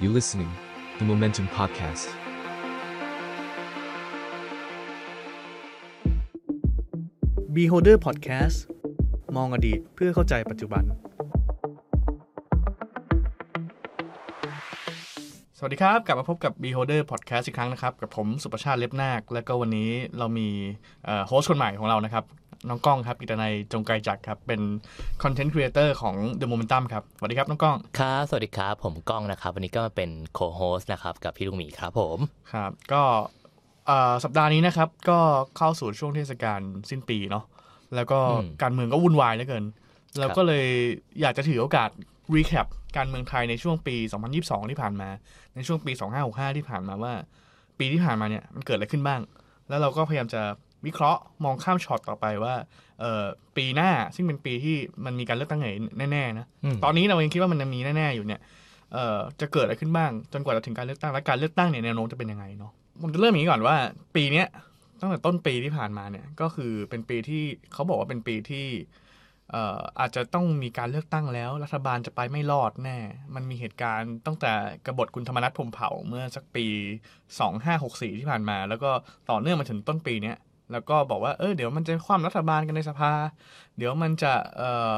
You listening, the Momentum Podcast. Beholder Podcast มองอดีตเพื่อเข้าใจปัจจุบัน สวัสดีครับ กลับมาพบกับ Beholder Podcast อีกครั้งนะครับ กับผมสุประชาติเล็บนาค และก็วันนี้เรามีโฮสต์คนใหม่ของเรานะครับ น้องก้องครับกิตนัยจงไกรจักรครับ เป็นcontent creator ของ The Momentum ครับสวัสดีครับน้องก้องครับสวัสดีครับ ผมก้องนะครับ วันนี้ก็มาเป็น co-host นะครับกับพี่ลูกหมีครับผมครับ ก็เอ่อสัปดาห์นี้นะครับ ก็เข้าสู่ช่วงเทศกาลสิ้นปีเนาะแล้วก็อืมการเมืองก็วุ่นวายเหลือเกินเราก็เลยอยากจะถือโอกาส recap การเมืองไทยในช่วงปี 2022 ที่ผ่านมา ในช่วงปี 2565 ที่ผ่านมาว่า ปีที่ผ่านมาเนี่ยมันเกิดอะไรขึ้นบ้าง แล้วเราก็พยายามจะ วิเคราะห์มองข้ามช็อตต่อไปว่าเอ่อปีหน้าซึ่งเป็นปีที่มันมีการเลือกตั้งใหญ่แน่ๆนะอืมตอนนี้เรายังคิดว่ามันยังมีแน่ๆอยู่เนี่ยเอ่อจะเกิดอะไรขึ้นบ้าง จนกว่าจะถึงการเลือกตั้งและการเลือกตั้งเนี่ยแนวโน้มจะเป็นยังไงเนาะผมจะเริ่มอย่างนี้ก่อนว่าปีเนี้ยตั้งแต่ต้นปีที่ผ่านมาเนี่ยก็คือเป็นปีที่เขาบอกว่าเป็นปีที่เอ่ออาจจะต้องมีการเลือกตั้งแล้ว รัฐบาลจะไปไม่รอดแน่ มันมีเหตุการณ์ตั้งแต่กบฏคุณธรรมนัฐพรหมเผ่าเมื่อสักปี 2564 ที่ผ่านมา แล้วก็ต่อเนื่องมาถึงต้นปีเนี้ย แล้วก็บอกว่าเออเดี๋ยวมันจะคว่ำรัฐบาลกันในสภา เดี๋ยวมันจะเอ่อ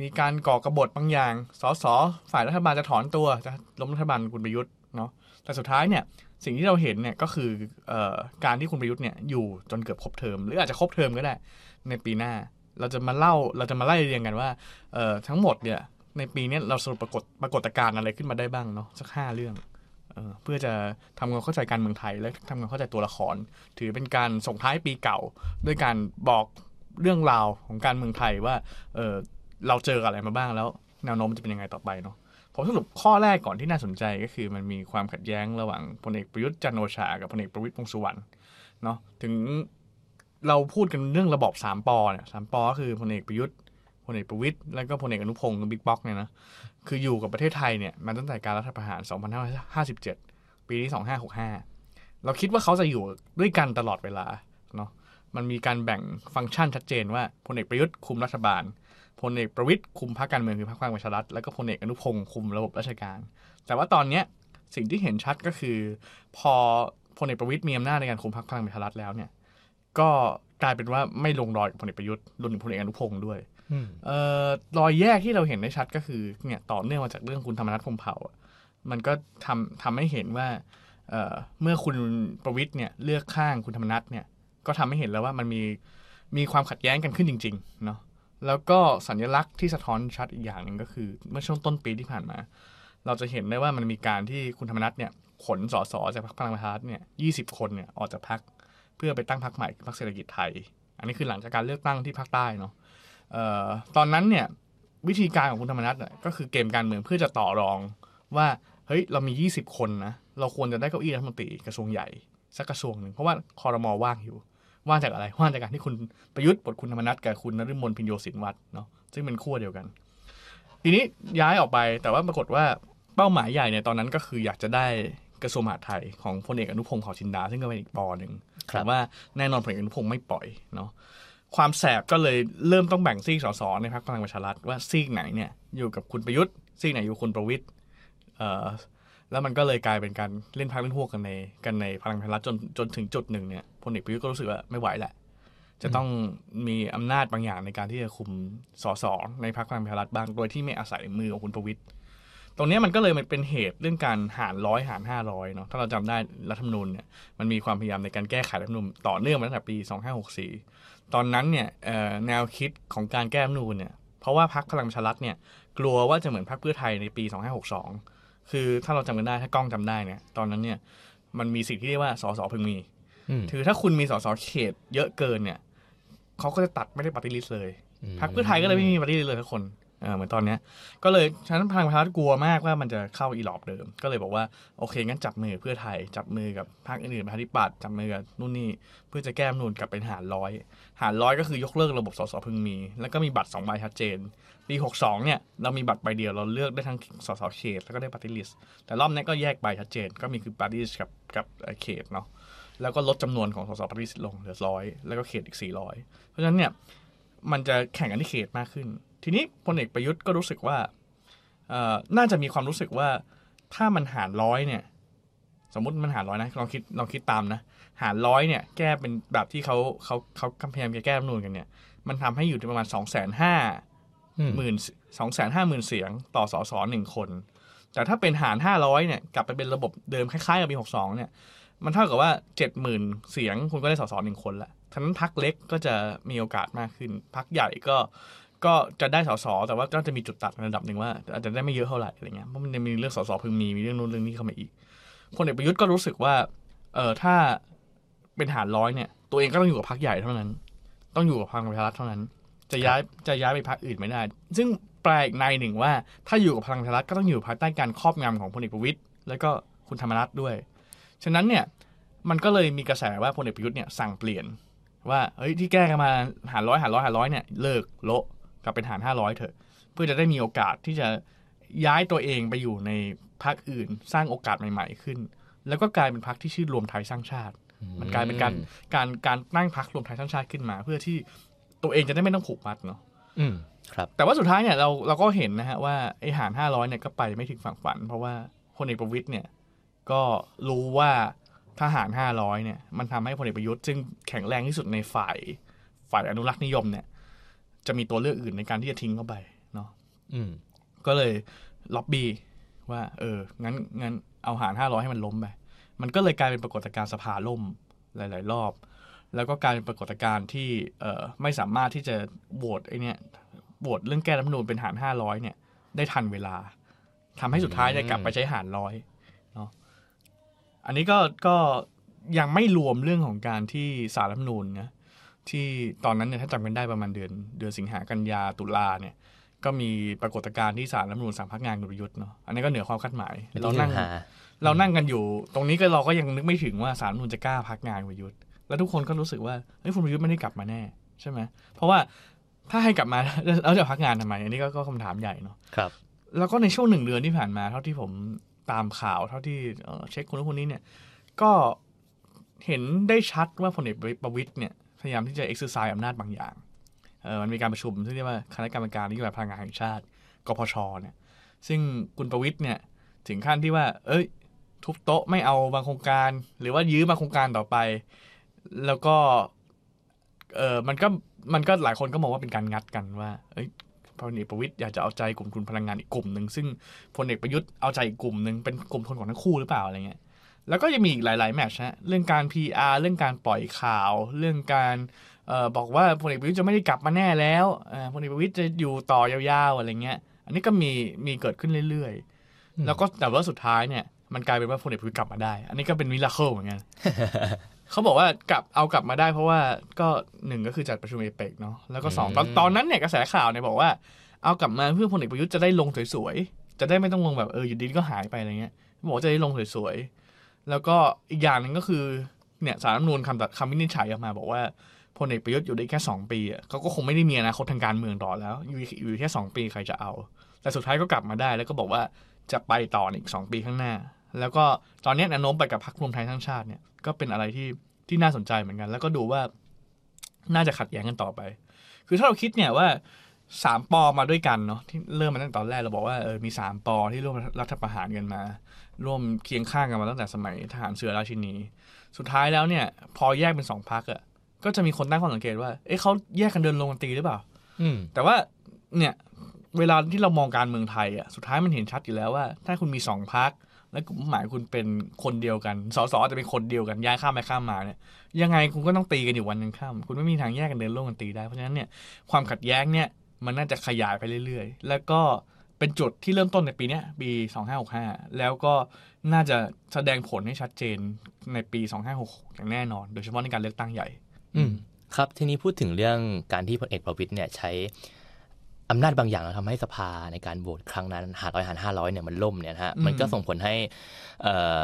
มีการก่อกบฏบางอย่าง สสฝ่ายรัฐบาลจะถอนตัวจะล้มรัฐบาลคุณประยุทธ์เนาะแต่สุดท้ายเนี่ยสิ่งที่เราเห็นเนี่ยก็คือเอ่อการที่คุณประยุทธ์เนี่ยอยู่จนเกือบครบเทอม หรืออาจจะครบเทอมก็ได้ในปีหน้า เราจะมาเล่าเราจะมาไล่เรียงกันว่าเอ่อทั้งหมดเนี่ยในปีนี้เราสรุปปรากฏปรากฏการณ์อะไรขึ้นมาได้บ้างเนาะสักห้าเรื่อง เพื่อจะทำความเข้าใจการเมืองไทย และทำความเข้าใจตัวละคร ถือเป็นการส่งท้ายปีเก่า ด้วยการบอกเรื่องราวของการเมืองไทยว่าเราเจออะไรมาบ้างแล้ว แนวโน้มจะเป็นยังไงต่อไปเนาะผมสรุปข้อแรกก่อนที่น่าสนใจก็คือ มันมีความขัดแย้งระหว่างพลเอกประยุทธ์จันทร์โอชา กับพลเอกประวิตรวงษ์สุวรรณเนาะถึงเราพูดกันเรื่องระบอบสามปอเนี่ยสามปอก็คือพลเอกประยุทธ์ พลเอกประวิตรแล้วก็พลเอกอนุพงษ์บิ๊กป๊อกเนี่ยนะคืออยู่กับประเทศไทยเนี่ยมาตั้งแต่การรัฐประหาร 2557 ปีที่ 2565 เราคิดว่าเขาจะอยู่ด้วยกันตลอดเวลาเนาะมันมีการแบ่งฟังก์ชันชัดเจนว่าพลเอกประยุทธ์คุมรัฐบาลพลเอกประวิตยคุมพรรคการเมืองคือพรรคพลังประชารัฐแล้วก็พลเอกอนุพงศ์คุมระบบราชการ แต่ว่าตอนเนี้ยสิ่งที่เห็นชัดก็คือ พอพลเอกประวิตยมีอำนาจในการคุมพรรคพลังประชารัฐแล้วเนี่ยก็กลายเป็นว่าไม่ลงรอยกับพลเอกประยุทธ์รวมถึงพลเอกอนุพงศ์ด้วย รอยแยกที่เราเห็นได้ชัดก็คือเนี่ยต่อเนื่องมาจากเรื่องคุณธรรมนัฐพรหมเผ่า มันก็ทำทำให้เห็นว่าเอเมื่อคุณประวิตยเนี่ยเลือกข้างคุณธรรมนัฐเนี่ยก็ทำให้เห็นแล้วว่ามันมีมีความขัดแย้งกันขึ้นจริงๆเนาะแล้วก็สัญลักษณ์ที่สะท้อนชัดอีกอย่างหนึ่งก็คือ เมื่อช่วงต้นปีที่ผ่านมา เราจะเห็นได้ว่ามันมีการที่คุณธรรมนัฐเนี่ยขนสสจากพรรคพลังประชารัฐเนี่ยยีคนเนี่ยออกจากพรรคเพื่อไปตั้งพรรคใหม่คือพรรคเศรษฐกิจไทย อันนี้คือหลังจากการเลือกตั้งที่ภาคใต้เนาะ ตอนนั้นเนี่ยวิธีการของคุณธรรมนัฐน่ะก็คือเกมการเมืองเพื่อจะต่อรองว่าเฮ้ยเรามี 20 คนนะเราควรจะได้เก้าอี้รัฐมนตรีกระทรวงใหญ่สักกระทรวงหนึ่งเพราะว่าคอรมอว่างอยู่ ว่างจากอะไรว่างจากการที่คุณประยุทธ์ปลดคุณธรรมนัฐกับคุณนฤมลพินโยสินวัตรเนาะซึ่งเป็นขั้วเดียวกัน ทีนี้ย้ายออกไปแต่ว่าปรากฏว่าเป้าหมายใหญ่เนี่ยตอนนั้นก็คืออยากจะได้กระทรวงมหาดไทยของพลเอกอนุพงศ์เผ่าจินดา ซึ่งก็เป็นอีกปอหนึ่งครับแต่ว่าแน่นอนพลเอกอนุพงศ์ไม่ปล่อยเนาะ ความแสบก็เลยเริ่มต้องแบ่งซีกสสในพรรคพลังประชารัฐว่าซีกไหนเนี่ยอยู่กับคุณประยุทธ์ซีกไหนอยู่คุณประวิตยเอ่อแล้วมันก็เลยกลายเป็นการเล่นพักเล่นพวกกันในกันในพลังประชารัฐจนจนถึงจุดหนึ่งเนี่ยพลเอกประยุทธ์ก็รู้สึกว่าไม่ไหวแหละ จะต้องมีอำนาจบางอย่างในการที่จะคุมสสในพรรคพลังประชารัฐบ้างโดยที่ไม่อาศัยมือของคุณประวิตย์ตรงนี้มันก็เลยมันเป็นเหตุเรื่องการหารร้อยหารห้าร้อยเนาะถ้าเราจำได้รัฐธรรมนูญเนี่ยมันมีความพยายามในการแก้ไขรัฐธรรมนูญต่อเนื่องมาตั้งแต่ปี2564 ตอนนั้นเนี่ยเอ่อแนวคิดของการแก้รัฐธรรมนูญเนี่ยเพราะว่าพรรคพลังประชารัฐเนี่ยกลัวว่าจะเหมือนพรรคเพื่อไทยในปี 2562 คือถ้าเราจำกันได้ถ้ากล้องจำได้เนี่ยตอนนั้นเนี่ยมันมีสิ่งที่เรียกว่าสสพึงมีอืมคือถ้าคุณมีสสเขตเยอะเกินเนี่ยเขาก็จะตัดไม่ได้ปฏิริษีเลยพรรคเพื่อไทยก็เลยไม่มีปฏิริษีเลยทุกคน เหมือนตอนเนี้ยก็เลยฉันพลังประชารัฐกลัวมากว่ามันจะเข้าอีหลอบเดิม ก็เลยบอกว่าโอเคงั้นจับมือเพื่อไทยจับมือกับพรรคอื่นๆประชาธิปัตย์จับมือกับนู่นนี่เพื่อจะแก้มนูนกลับเป็นหารร้อย หารร้อยก็คือยกเลิกระบบสสพึงมี แล้วก็มีบัตรสองใบชัดเจนปี62เนี่ยเรามีบัตรใบเดียวเราเลือกได้ทั้งสสเขตแล้วก็ได้ปฏิริษีแต่รอบนี้ก็แยกใบชัดเจน ก็มีคือปฏิริษีกับกับเขตเนาะแล้วก็ลดจำนวนของสสปฏิริษีลงเหลือร้อยแล้วก็เขตอีก400เพราะฉะนั้นเนี่ยมันจะแข่งกันที่เขตมากขึ้น ทีนี้พลเอกประยุทธ์ก็รู้สึกว่าเอ่อน่าจะมีความรู้สึกว่าถ้ามันหารร้อยเนี่ย สมมติมันหารร้อยนะลองคิดลองคิดตามนะ หารร้อยเนี่ย แก้เป็นแบบที่เขาเขาเขาพยายามจะแก้รัฐธรรมนูนกันเนี่ย มันทำให้อยู่ที่ประมาณสองแสนห้าอืมหมื่นสองแสนห้าหมื่นเสียงต่อสสหนึ่งคน แต่ถ้าเป็นหารห้าร้อยเนี่ย กลับไปเป็นระบบเดิมคล้ายๆกับปีหกสองเนี่ย มันเท่ากับว่าเจ็ดหมื่นเสียงคุณก็ได้สสหนึ่งคนละทั้งนั้นพักเล็กก็จะมีโอกาสมากขึ้นพักใหญ่ก็ ก็จะได้สสแต่ว่าก็จะมีจุดตัดระดับหนึ่งว่า อาจจะได้ไม่เยอะเท่าไหร่อะไรเงี้ยเพราะมันจะมีเรื่องสสพึงมีมีเรื่องนู้นเรื่องนี้เข้ามาอีกพลเอกประยุทธ์ก็รู้สึกว่า เออถ้าเป็นหารร้อยเนี่ย ตัวเองก็ต้องอยู่กับพักใหญ่เท่านั้น ต้องอยู่กับพลังประชารัฐเท่านั้น จะย้ายจะย้ายไปพรรคอื่นไม่ได้ ซึ่งแปลกในหนึ่งว่าถ้าอยู่กับพลังประชารัฐก็ต้องอยู่ภายใต้การครอบงำของพลเอกประวิตยแล้วก็คุณธรรมนัฐด้วย ฉะนั้นเนี่ยมันก็เลยมีกระแสว่าพลเอกประยุทธ์เนี่ยสั่งเปลี่ยนว่าเฮ้ยที่แก้กันมาหารร้อยหารร้อยหารร้อยเนี่ยเลิกโละ กลับเป็นหารห้าร้อยเถอะ เพื่อจะได้มีโอกาสที่จะย้ายตัวเองไปอยู่ในพรรคอื่น สร้างโอกาสใหม่ ๆ ขึ้น แล้วก็กลายเป็นพรรคที่ชื่อรวมไทยสร้างชาติ มันกลายเป็นการการการตั้งพรรครวมไทยสร้างชาติขึ้นมา เพื่อที่ตัวเองจะได้ไม่ต้องผูกมัดเนาะอืมครับ แต่ว่าสุดท้ายเนี่ยเราเราก็เห็นนะฮะว่าไอ้หารห้าร้อยเนี่ยก็ไปไม่ถึงฝั่งฝัน เพราะว่าพลเอกประวิตยเนี่ยก็รู้ว่าทหารห้าร้อยเนี่ยมันทำให้พลเอกประยุทธ์ซึ่งแข็งแรงที่สุดในฝ่ายฝ่ายอนุรักษ์นิยมเนี่ย จะมีตัวเลือกอื่นในการที่จะทิ้งเข้าไปเนาะอืมก็เลยล็อบบี้ว่า เออ งั้นงั้นเอาหารห้าร้อยให้มันล้มไป มันก็เลยกลายเป็นปรากฏการณ์สภาล่มหลาย ๆ รอบ แล้วก็กลายเป็นปรากฏการณ์ที่เอ่อไม่สามารถที่จะโหวตไอเนี่ยโหวตเรื่องแก้รัฐธรรมนูญเป็นหารห้าร้อยเนี่ย ได้ทันเวลาทำให้สุดท้ายเนี่ยกลับไปใช้หารร้อยเนาะอันนี้ก็ก็ยังไม่รวมเรื่องของการที่สารรัฐธรรมนูญนะ ที่ตอนนั้นเนี่ยถ้าจำกันได้ประมาณเดือนเดือนสิงหากันยาตุลาเนี่ยก็มีปรากฏการณ์ที่สารรัฐธรรมนูญสั่งพักงานคุณประยุทธ์เนาะอันนี้ก็เหนือความคาดหมายเป็นเราที่นั่งหาเรานั่งกันอยู่ ตรงนี้ก็เราก็ยังนึกไม่ถึงว่าสารรัฐธรรมนูญจะกล้าพักงานคุณประยุทธ์แล้วทุกคนก็รู้สึกว่าเฮ้ยคุณประยุทธ์ไม่ได้กลับมาแน่ใช่ไหมเพราะว่าถ้าให้กลับมาแล้วจะพักงานทำไมอันนี้ก็ก็คำถามใหญ่เนาะครับ แล้วก็ในช่วงหนึ่งเดือนที่ผ่านมา เท่าที่ผมตามข่าวเท่าที่เอ่อเช็คคนนู้นคนนี้เนี่ย ก็เห็นได้ชัดว่าพลเอกประวิตยเนี่ย พยายามที่จะ exercise อำนาจบางอย่างเออมันมีการประชุมซึ่เรียกว่าคณะกรรมการนโยบายพลังงานแห่งชาติ กพชเนี่ย ซึ่งคุณประวิตย์เนี่ยถึงขั้นที่ว่า เอ้ย ทุบโต๊ะไม่เอาบางโครงการ หรือว่ายื้อบางโครงการต่อไป แล้วก็ เออมันก็มันก็หลายคนก็มองว่าเป็นการงัดกันว่า เอ้ยพลเอกประวิตยอยากจะเอาใจกลุ่มทุนพลังงานอีกกลุ่มหนึ่งซึ่งพลเอกประยุทธ์เอาใจอีกกลุ่มหนึ่งเป็นกลุ่มทุนของทั้งคู่หรือเปล่าอะไรเงี้ย แล้วก็ยังมีอีกหลายๆแมตช์นะเรื่องการ PR เรื่องการปล่อยข่าว เรื่องการเอ่อบอกว่าพลเอกประยุทธ์จะไม่ได้กลับมาแน่แล้วเอ่อพลเอกประวิตยจะอยู่ต่อยาวๆอะไรเงี้ย อันนี้ก็มีมีเกิดขึ้นเรื่อยๆ แล้วก็แต่ว่าสุดท้ายเนี่ยมันกลายเป็นว่าพลเอกประยุทธ์กลับมาได้ อันนี้ก็เป็นมิราเคิลเหมือนกันเขาบอกว่ากลับเอากลับมาได้เพราะว่าก็หนึ่งก็คือจัดประชุมเอเปกเนาะแล้วก็สองตอนตอนนั้นเนี่ยกระแสข่าวเนี่ยบอกว่าเอากลับมาเพื่อพลเอกประยุทธ์จะได้ลงสวยๆจะได้ไม่ต้องลงแบบเอออยู่ดีก็หายไปอะไรเงี้ยบอกว่าจะได้ลงสวยๆ แล้วก็อีกอย่างหนึ่งก็คือเนี่ยสารรัฐมนูญคำตัดคำวินิจฉัยออกมา บอกว่าพลเอกประยุทธ์อยู่ได้แค่สองปีอะเขาก็คงไม่ได้มีอนาคตทางการเมืองต่อแล้ว อยู่อยู่แค่สองปีใครจะเอา แต่สุดท้ายก็กลับมาได้ แล้วก็บอกว่าจะไปต่ออีกสองปีข้างหน้า แล้วก็ตอนนี้แนวโน้มไปกับพรรครวมไทยสร้งชาติเนี่ยก็เป็นอะไรที่ที่น่าสนใจเหมือนกัน แล้วก็ดูว่าน่าจะขัดแย้งกันต่อไป คือถ้าเราคิดเนี่ยว่าสามปอมาด้วยกันเนาะที่เริ่มมาตั้งแต่ตอนแรกเราบอกว่าเออมีสามปอที่ร่วมรัฐประหารกันมา ร่วมเคียงข้างกันมาตั้งแต่สมัยทหารเสือราชินี สุดท้ายแล้วเนี่ย พอแยกเป็นสองพักอะ่ะก็จะมีคนตั้งข้อสังเกตว่า เอ๊ะเขาแยกกันเดินลงกันตีหรือเปล่า อืม แต่ว่าเนี่ยเวลาที่เรามองการเมืองไทยอะสุดท้ายมันเห็นชัดอยู่แล้วว่า ถ้าคุณมีสองพักและกลุ่มหมายคุณเป็นคนเดียวกัน สสอาจจะเป็นคนเดียวกันย้ายข้ามไปข้ามมาเนี่ย ยังไงคุณก็ต้องตีกันอยู่วันหนึงข้ามคุณไม่มีทางแยกกันเดินร่วมกันตีได้ เพราะฉะนั้นเนี่ยความขัดแย้งเนี่ยมันน่าจะขยายไปเรื่อย ๆ แล้วก็ เป็นจุดที่เริ่มต้นในปีเนี้ยปี 2565 แล้วก็น่าจะแสดงผลให้ชัดเจนในปี 2566 อย่างแน่นอน โดยเฉพาะในการเลือกตั้งใหญ่ อืมครับ ทีนี้พูดถึงเรื่องการที่พลเอกประวิตยเนี่ยใช้อำนาจบางอย่างแล้วทำให้สภาในการโหวตครั้งนั้นหารร้อยหารห้าร้อยเนี่ยมันล่มเนี่ยนะฮะอืมมันก็ส่งผลให้เอ่อ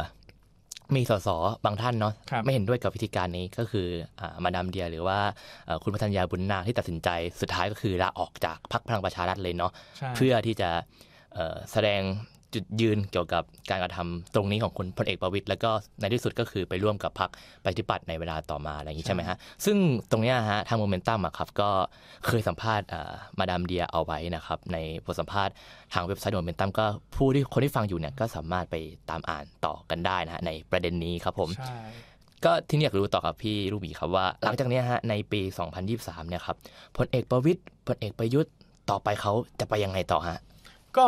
มีสสบางท่านเนาะครับไม่เห็นด้วยกับวิธีการนี้ก็คืออ่ามาดามเดียหรือว่าเอ่อคุณพัฒนยาบุญนาคที่ตัดสินใจสุดท้ายก็คือลาออกจากพรรคพลังประชารัฐเลยเนาะใช่เพื่อที่จะเอ่อแสดง จุดยืนเกี่ยวกับการกระทำตรงนี้ของคุณพลเอกประวิตยแล้วก็ในที่สุดก็คือไปร่วมกับพรรคประชาธิปัตย์ในเวลาต่อมาอะไรอย่างนี้ใช่ไหมฮะซึ่งตรงเนี้ยฮะทางโมเมนตัมอะครับก็เคยสัมภาษณ์อ่ามาดามเดียเอาไว้นะครับในบทสัมภาษณ์ทางเว็บไซต์โมเมนตัมก็ผู้ที่คนที่ฟังอยู่เนี่ยก็สามารถไปตามอ่านต่อกันได้นะฮะในประเด็นนี้ครับผมใช่ก็ที่นี่อยากรู้ต่อกับพี่ลูกหมีครับว่า หลังจากเนี้ยฮะในปี 2023 เนี่ยครับพลเอกประวิตยพลเอกประยุทธ์ต่อไปเขาจะไปยังไงต่อฮะก็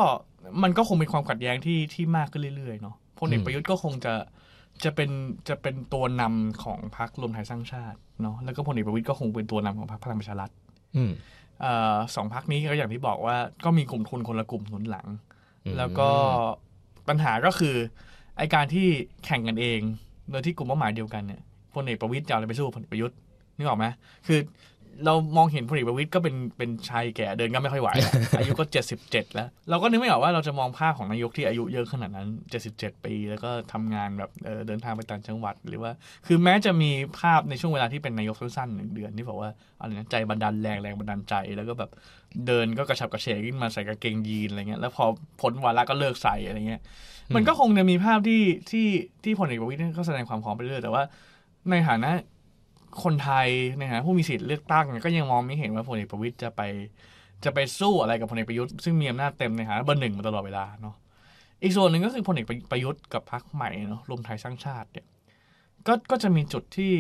มันก็คงเป็นความขัดแย้งที่ที่มากขึ้นเรื่อยๆเนาะพลเอกอืมประยุทธ์ก็คงจะจะเป็นจะเป็นตัวนำของพรรครวมไทยสร้างชาติเนาะแล้วก็พลเอกประวิตยก็คงเป็นตัวนำของพรรคพลังประชารัฐอืมเอ่อสองพรรคนี้ก็อย่างที่บอกว่าก็มีกลุ่มทุนคนละกลุ่มหนุนหลังอืมแล้วก็ปัญหาก็คือไอการที่แข่งกันเอง โดยที่กลุ่มเป้าหมายเดียวกันเนี่ยพลเอกประวิตยจะเอาอะไรไปสู้พลเอกประยุทธ์นึกออกไหมคือ เรามองเห็นพลเอกประวิตยก็เป็นเป็นชายแก่เดินก็ไม่ค่อยไหวแล้วอายุก็เจ็ดสิบเจ็ดแล้ว เราก็นึกไม่ออกว่าเราจะมองภาพของนายกที่อายุเยอะขนาดนั้นเจ็ดสิบเจ็ดปี แล้วก็ทำงานแบบเออเดินทางไปต่างจังหวัดหรือว่า คือแม้จะมีภาพในช่วงเวลาที่เป็นนายกสั้นๆหนึ่งเดือนที่บอกว่าอะไรนะใจบันดาลแรงแรงบันดาลใจแล้วก็แบบเดินก็กระฉับกระเฉงขึ้นมาใส่กางเกงยีนอะไรเงี้ยแล้วพอพ้นวาระก็เลิกใส่อะไรเงี้ย มันก็คงจะมีภาพที่ที่ที่พลเอกประวิตยก็แสดงความพร้อมไปเรื่อยแต่ว่า ในฐานะ คนไทยนฐานะผู้มีสิทธิ์เลือกตั้งเนี่ยก็ยังมองไม่เห็นว่าพลเอกประวิตยจะไป จะไปสู้อะไรกับพลเอกประยุทธ์ซึ่งมีอำนาจเต็มในฐานะเบอร์หนึ่งมาตลอดเวลาเนาะอีกส่วนหนึ่งก็คือพลเอกประยุทธ์กับพรรคใหม่เนาะรวมไทยสร้างชาติเนี่ยก็ก็จะมีจุดที่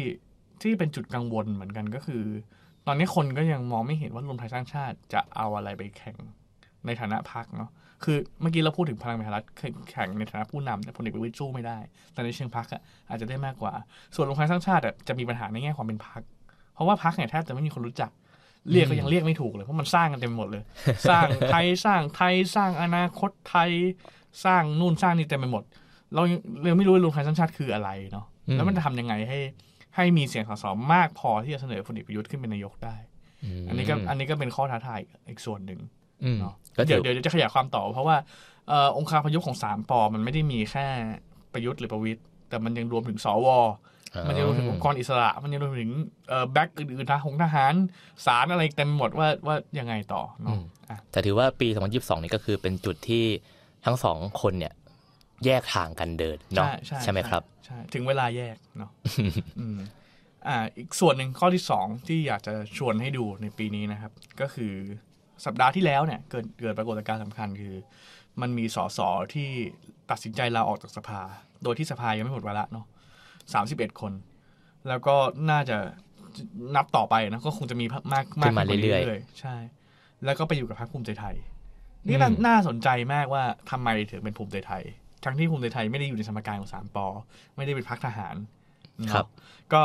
ที่เป็นจุดกังวลเหมือนกันก็คือ ตอนนี้คนก็ยังมองไม่เห็นว่ารวมไทยสร้างชาติจะเอาอะไรไปแข่งในฐานะพรรคเนาะ คือเมื่อกี้เราพูดถึงพลังประชารัฐแข่งในฐานะผู้นำเนี่ยพลเอกประวิตยสู้ไม่ได้ แต่ในเชิงพรรคอะอาจจะได้มากกว่า ส่วนรวมไทยสร้างชาติอะจะมีปัญหาในแง่ความเป็นพรรคเพราะว่าพรรคเนี่ยแทบจะไม่มีคนรู้จัก เรียกก็ยังเรียกไม่ถูกเลย เพราะมันสร้างกันเต็มหมดเลย สร้างไทยสร้างไทยสร้างอนาคตไทยสร้างนู่นสร้างนี่เต็มไปหมด เรายังเราไม่รู้ว่ารวมไทยสร้างชาติคืออะไรเนาะอืมแล้วมันจะทำยังไงให้ให้มีเสียงสสมากพอที่จะเสนอพลเอกประยุทธ์ขึ้นเป็นนายกได้มอันนี้ก็อันนี้ก็เป็นข้อท้าทายอีกส่วนหนึ่งอืมเนาะก็ เดี๋เดี๋ยยววเดี๋ยวจะขยายความต่อ เพราะว่าเอ่อองค์คาพยพของสามปอมันไม่ได้มีแค่ประยุทธ์หรือประวิทย์แต่มันยังรวมถึงสวมันยังรวมถึงองค์กรอิสระ มันยังรวมถึงเอ่อแบ็กอื่นๆทหารทหารศาลอะไรเต็มหมดว่าว่ายังไงต่อเนาะอะแต่ถือว่าปี 2022 นี่ก็คือเป็นจุดที่ทั้งสองคนเนี่ย แยกทางกันเดินเนาะใช่ใช่ใช่ไหมครับใช่ถึงเวลาแยกเนาะอืมอ่าอีกส่วนหนึ่งข้อที่สองที่อยากจะชวนให้ดูในปีนี้นะครับ ก็คือ สัปดาห์ที่แล้วเนี่ยเกิดเกิดปรากฏการณ์สำคัญคือ มันมีสสที่ตัดสินใจลาออกจากสภา โดยที่สภายังไม่หมดวาระเนาะสามสิบเอ็ดคน แล้วก็น่าจะนับต่อไปนะก็คงจะมีมากมากขึ้นมาขึ้นกว่เรื่อยๆๆใช่ แล้วก็ไปอยู่กับพรรคภูมิใจไทย นี่น่าอืมน่าสนใจมากว่าทำไมถึงเป็นภูมิใจไทย ทั้งที่ภูมิใจไทยไม่ได้อยู่ในสมการของสามปอไม่ได้เป็นพรรคทหารเนาะครับ ก็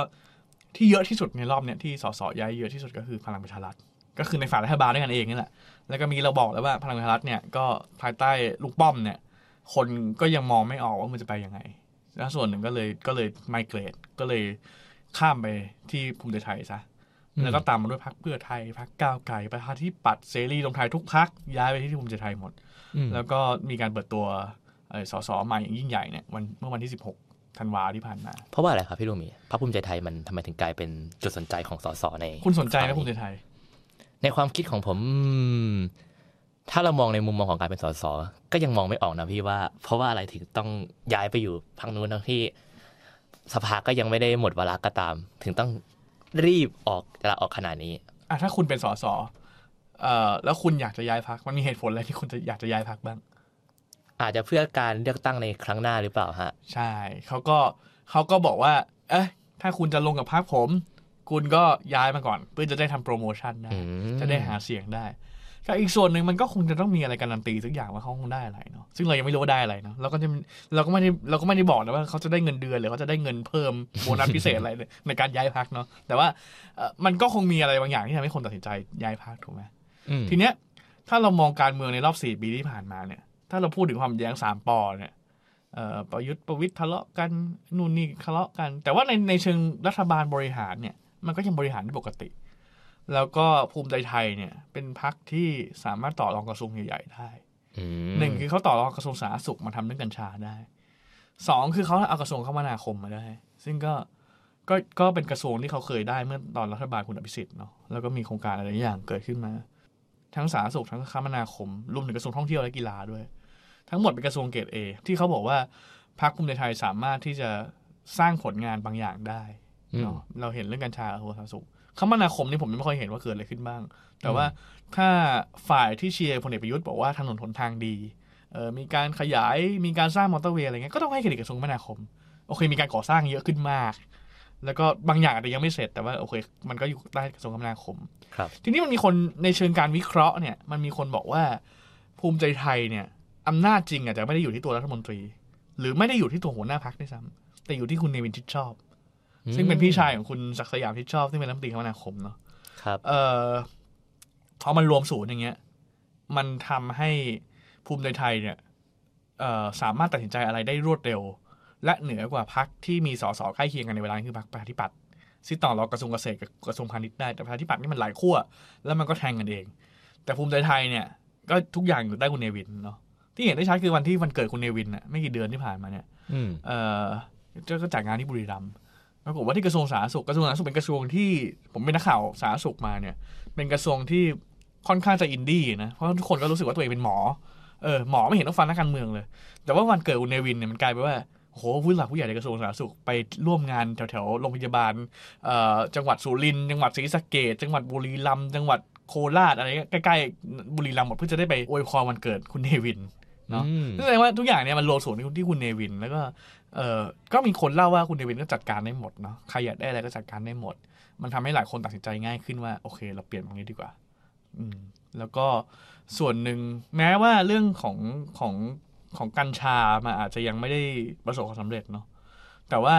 ที่เยอะที่สุดในรอบเนี้ยที่สสย้ายเยอะที่สุดก็คือพลังประชารัฐ ก็คือในฝ่ายรัฐบาลด้วยกันเองนี่แหละ แล้วก็มีเราบอกแล้วว่าพลังประชารัฐเนี่ยก็ภายใต้ลุงป้อมเนี่ย คนก็ยังมองไม่ออกว่ามันจะไปยังไง แล้วส่วนหนึ่งก็เลยก็เลยไมเกรดก็เลยข้ามไปที่ภูมิใจไทยซะ แล้วก็ตามมาด้วยพรรคเพื่อไทยพรรคก้าวไกลประชาธิปัตย์เสรีรวมไทยทุกพรรคย้ายไปที่ภูมิใจไทยหมดอืมแล้วก็มีการเปิดตัวเอ่อสสใหม่อย่างยิ่งใหญ่เนี่ยวันเมื่อวันที่ 16ธันวาที่ผ่านมา เพราะว่าอะไรครับพี่ลูกหมีพรรคภูมิใจไทยมันทำไมถึงกลายเป็นจุดสนใจของสสใน คุณสนใจไหมภูมิใจไทย ในความคิดของผมอืมถ้าเรามองในมุมมองของการเป็นสสก็ยังมองไม่ออกนะพี่ว่า เพราะว่าอะไรถึงต้องย้ายไปอยู่พังนู้นทั้งที่ สภาก็ยังไม่ได้หมดวาระก็ตาม ถึงต้องรีบออกลาออกขนาดนี้อะถ้าคุณเป็นสสเอ่อแล้วคุณอยากจะย้ายพักมันมีเหตุผลอะไรที่คุณจะอยากจะย้ายพักบ้าง อาจจะเพื่อการเลือกตั้งในครั้งหน้าหรือเปล่าฮะ ใช่เขาก็เขาก็บอกว่า เอ๊ะถ้าคุณจะลงกับพักผม คุณก็ย้ายมาก่อน เพื่อจะได้ทำโปรโมชั่นได้อืมจะได้หาเสียงได้ก็อีกส่วนหนึ่งมันก็คงจะต้องมีอะไรการันตีสักอย่างว่าเขาคงได้อะไรเนาะซึ่งเรายังไม่รู้ว่าได้อะไรเนาะเราก็จะเราก็ไม่ได้เราก็ไม่ได้บอกนะว่าเขาจะได้เงินเดือนหรือเขาจะได้เงินเพิ่มโบนัสพิเศษอะไรในการย้ายพักเนาะแต่ว่าเอ่อมันก็คงมีอะไรบางอย่างที่ทำให้คนตัดสินใจย้ายพักถูกไหมอืมทีเนี้ย ถ้าเรามองการเมืองในรอบสี่ปีที่ผ่านมาเนี่ย ถ้าเราพูดถึงความแย้งสามปอเนี่ยเอ่อประยุทธ์ประวิทย์ทะเลาะกันนู่นนี่ทะเลาะกัน แต่ว่าในในเชิงรัฐบาลบริหารเนี่ย มันก็ยังบริหารได้ปกติ แล้วก็ภูมิใจไทยเนี่ย เป็นพักที่สามารถต่อรองกระทรวงใหญ่ๆได้อืมหนึ่งคือเขาต่อรองกระทรวงสาธารณสุขมาทำเรื่องกัญชาได้สองคือเขาเอากระทรวงคมนาคมมาได้ ซึ่งก็ก็ก็เป็นกระทรวงที่เขาเคยได้เมื่อตอนรัฐบาลคุณอภิสิทธิ์เนาะแล้วก็มีโครงการอะไรอย่างเกิดขึ้นมา ทั้งสาธารณสุขทั้งคมนาคมรวมถึงกระทรวงท่องเที่ยวและกีฬาด้วย ทั้งหมดเป็นกระทรวงเกรดเอที่เขาบอกว่าพรรคภูมิใจไทยสามารถที่จะสร้างผลงานบางอย่างได้ เนาะเราเห็นเรื่องกัญชากับโทรศัพท์สุขคมนาคมนี่ผมไม่ค่อยเห็นว่าเกิดอะไรขึ้นบ้าง แต่ว่าถ้าฝ่ายที่เชียร์พลเอกประยุทธ์บอกว่าถนนหนทางดีเออมีการขยายมีการสร้างมอเตอร์เวย์อะไรเงี้ยก็ต้องให้เครดิตกระทรวงคมนาคม โอเค มีการก่อสร้างเยอะขึ้นมาก แล้วก็บางอย่างอาจจะยังไม่เสร็จแต่ว่าโอเค มันก็อยู่ใต้กระทรวงคมนาคมครับทีนี้มันมีคนในเชิงการวิเคราะห์เนี่ย มันมีคนบอกว่าภูมิใจไทยเนี่ยอำนาจจริงอาจจะไม่ได้อยู่ที่ตัวรัฐมนตรี หรือไม่ได้อยู่ที่ตัวหัวหน้าพักด้วยซ้ำแต่อยู่ที่คุณเนวินทิดชอบ ซึ่งเป็นพี่ชายของคุณศักดิ์สยามทิดชอบ ซึ่งเป็นรัฐมนตรีคมนาคมเนาะครับ เอ่อพอมันรวมศูนย์อย่างเงี้ย มันทำให้ภูมิใจไทยเนี่ยเอ่อสามารถตัดสินใจอะไรได้รวดเร็ว และเหนือกว่าพักที่มีสสใกล้เคียงกันในเวลานี้คือพักประชาธิปัตย์ซึ่งต่อรองกระทรวงเกษตรกับกระทรวงพาณิชย์ได้แต่ประชาธิปัตย์นี่มันหลายขั้วแล้วมันก็แทงกันเอง แต่ภูมิใจไทยเนี่ย ก็ทุกอย่างอยู่ใต้คุณเนวินเนาะที่เห็นได้ชัดคือวันที่วันเกิดคุณเนวินน่ะไม่กี่เดือนที่ผ่านมาเนี่ยอืมเอ่อก็จัดงานที่บุรีรัมย์ ปรากฏว่าที่กระทรวงสาธารณสุขกระทรวงสาธารณสุขเป็นกระทรวงที่ผมเป็นนักข่าวสาธารณสุขมาเนี่ย เป็นกระทรวงที่ค่อนข้างจะอินดี้นะเพราะทุกคนก็รู้สึกว่าตัวเองเป็นหมอเออหมอไม่เห็นต้องฟังนักการเมืองเลย แต่ว่าวันเกิดอุนเนวินเนี่ยมันกลายไปนว่าโหผู้หลักผู้ใหญ่ในกระทรวงสาธารณสุขไปร่วมงานแถวๆโรงพยาบาลเอ่อจังหวัดสุรินทร์จังหวัดศรีสะเกดจังหวัดบุรีรัมย์จังหวัดโคราชอะไรเงี้ยใกล้ๆบุรีรัมย์หมดเพื่อจะได้ไปอวยพรวันเกิดคุณเนวินเนาะอืมซึ่งแสดงว่าทุกอย่างเนี่ยมันรวมศูนย์ที่ที่คุณเนวิน แล้วก็ เออก็มีคนเล่าว่าคุณเนวินก็จัดการได้หมดเนาะใครอยากได้อะไรก็จัดการได้หมด มันทำให้หลายคนตัดสินใจง่ายขึ้นว่าโอเค เราเปลี่ยนตรงนี้ดีกว่า อืม แล้วก็ส่วนหนึ่งแม้ว่าเรื่องของของของกัญชามาอาจจะยังไม่ได้ประสบความสำเร็จเนาะแต่ว่า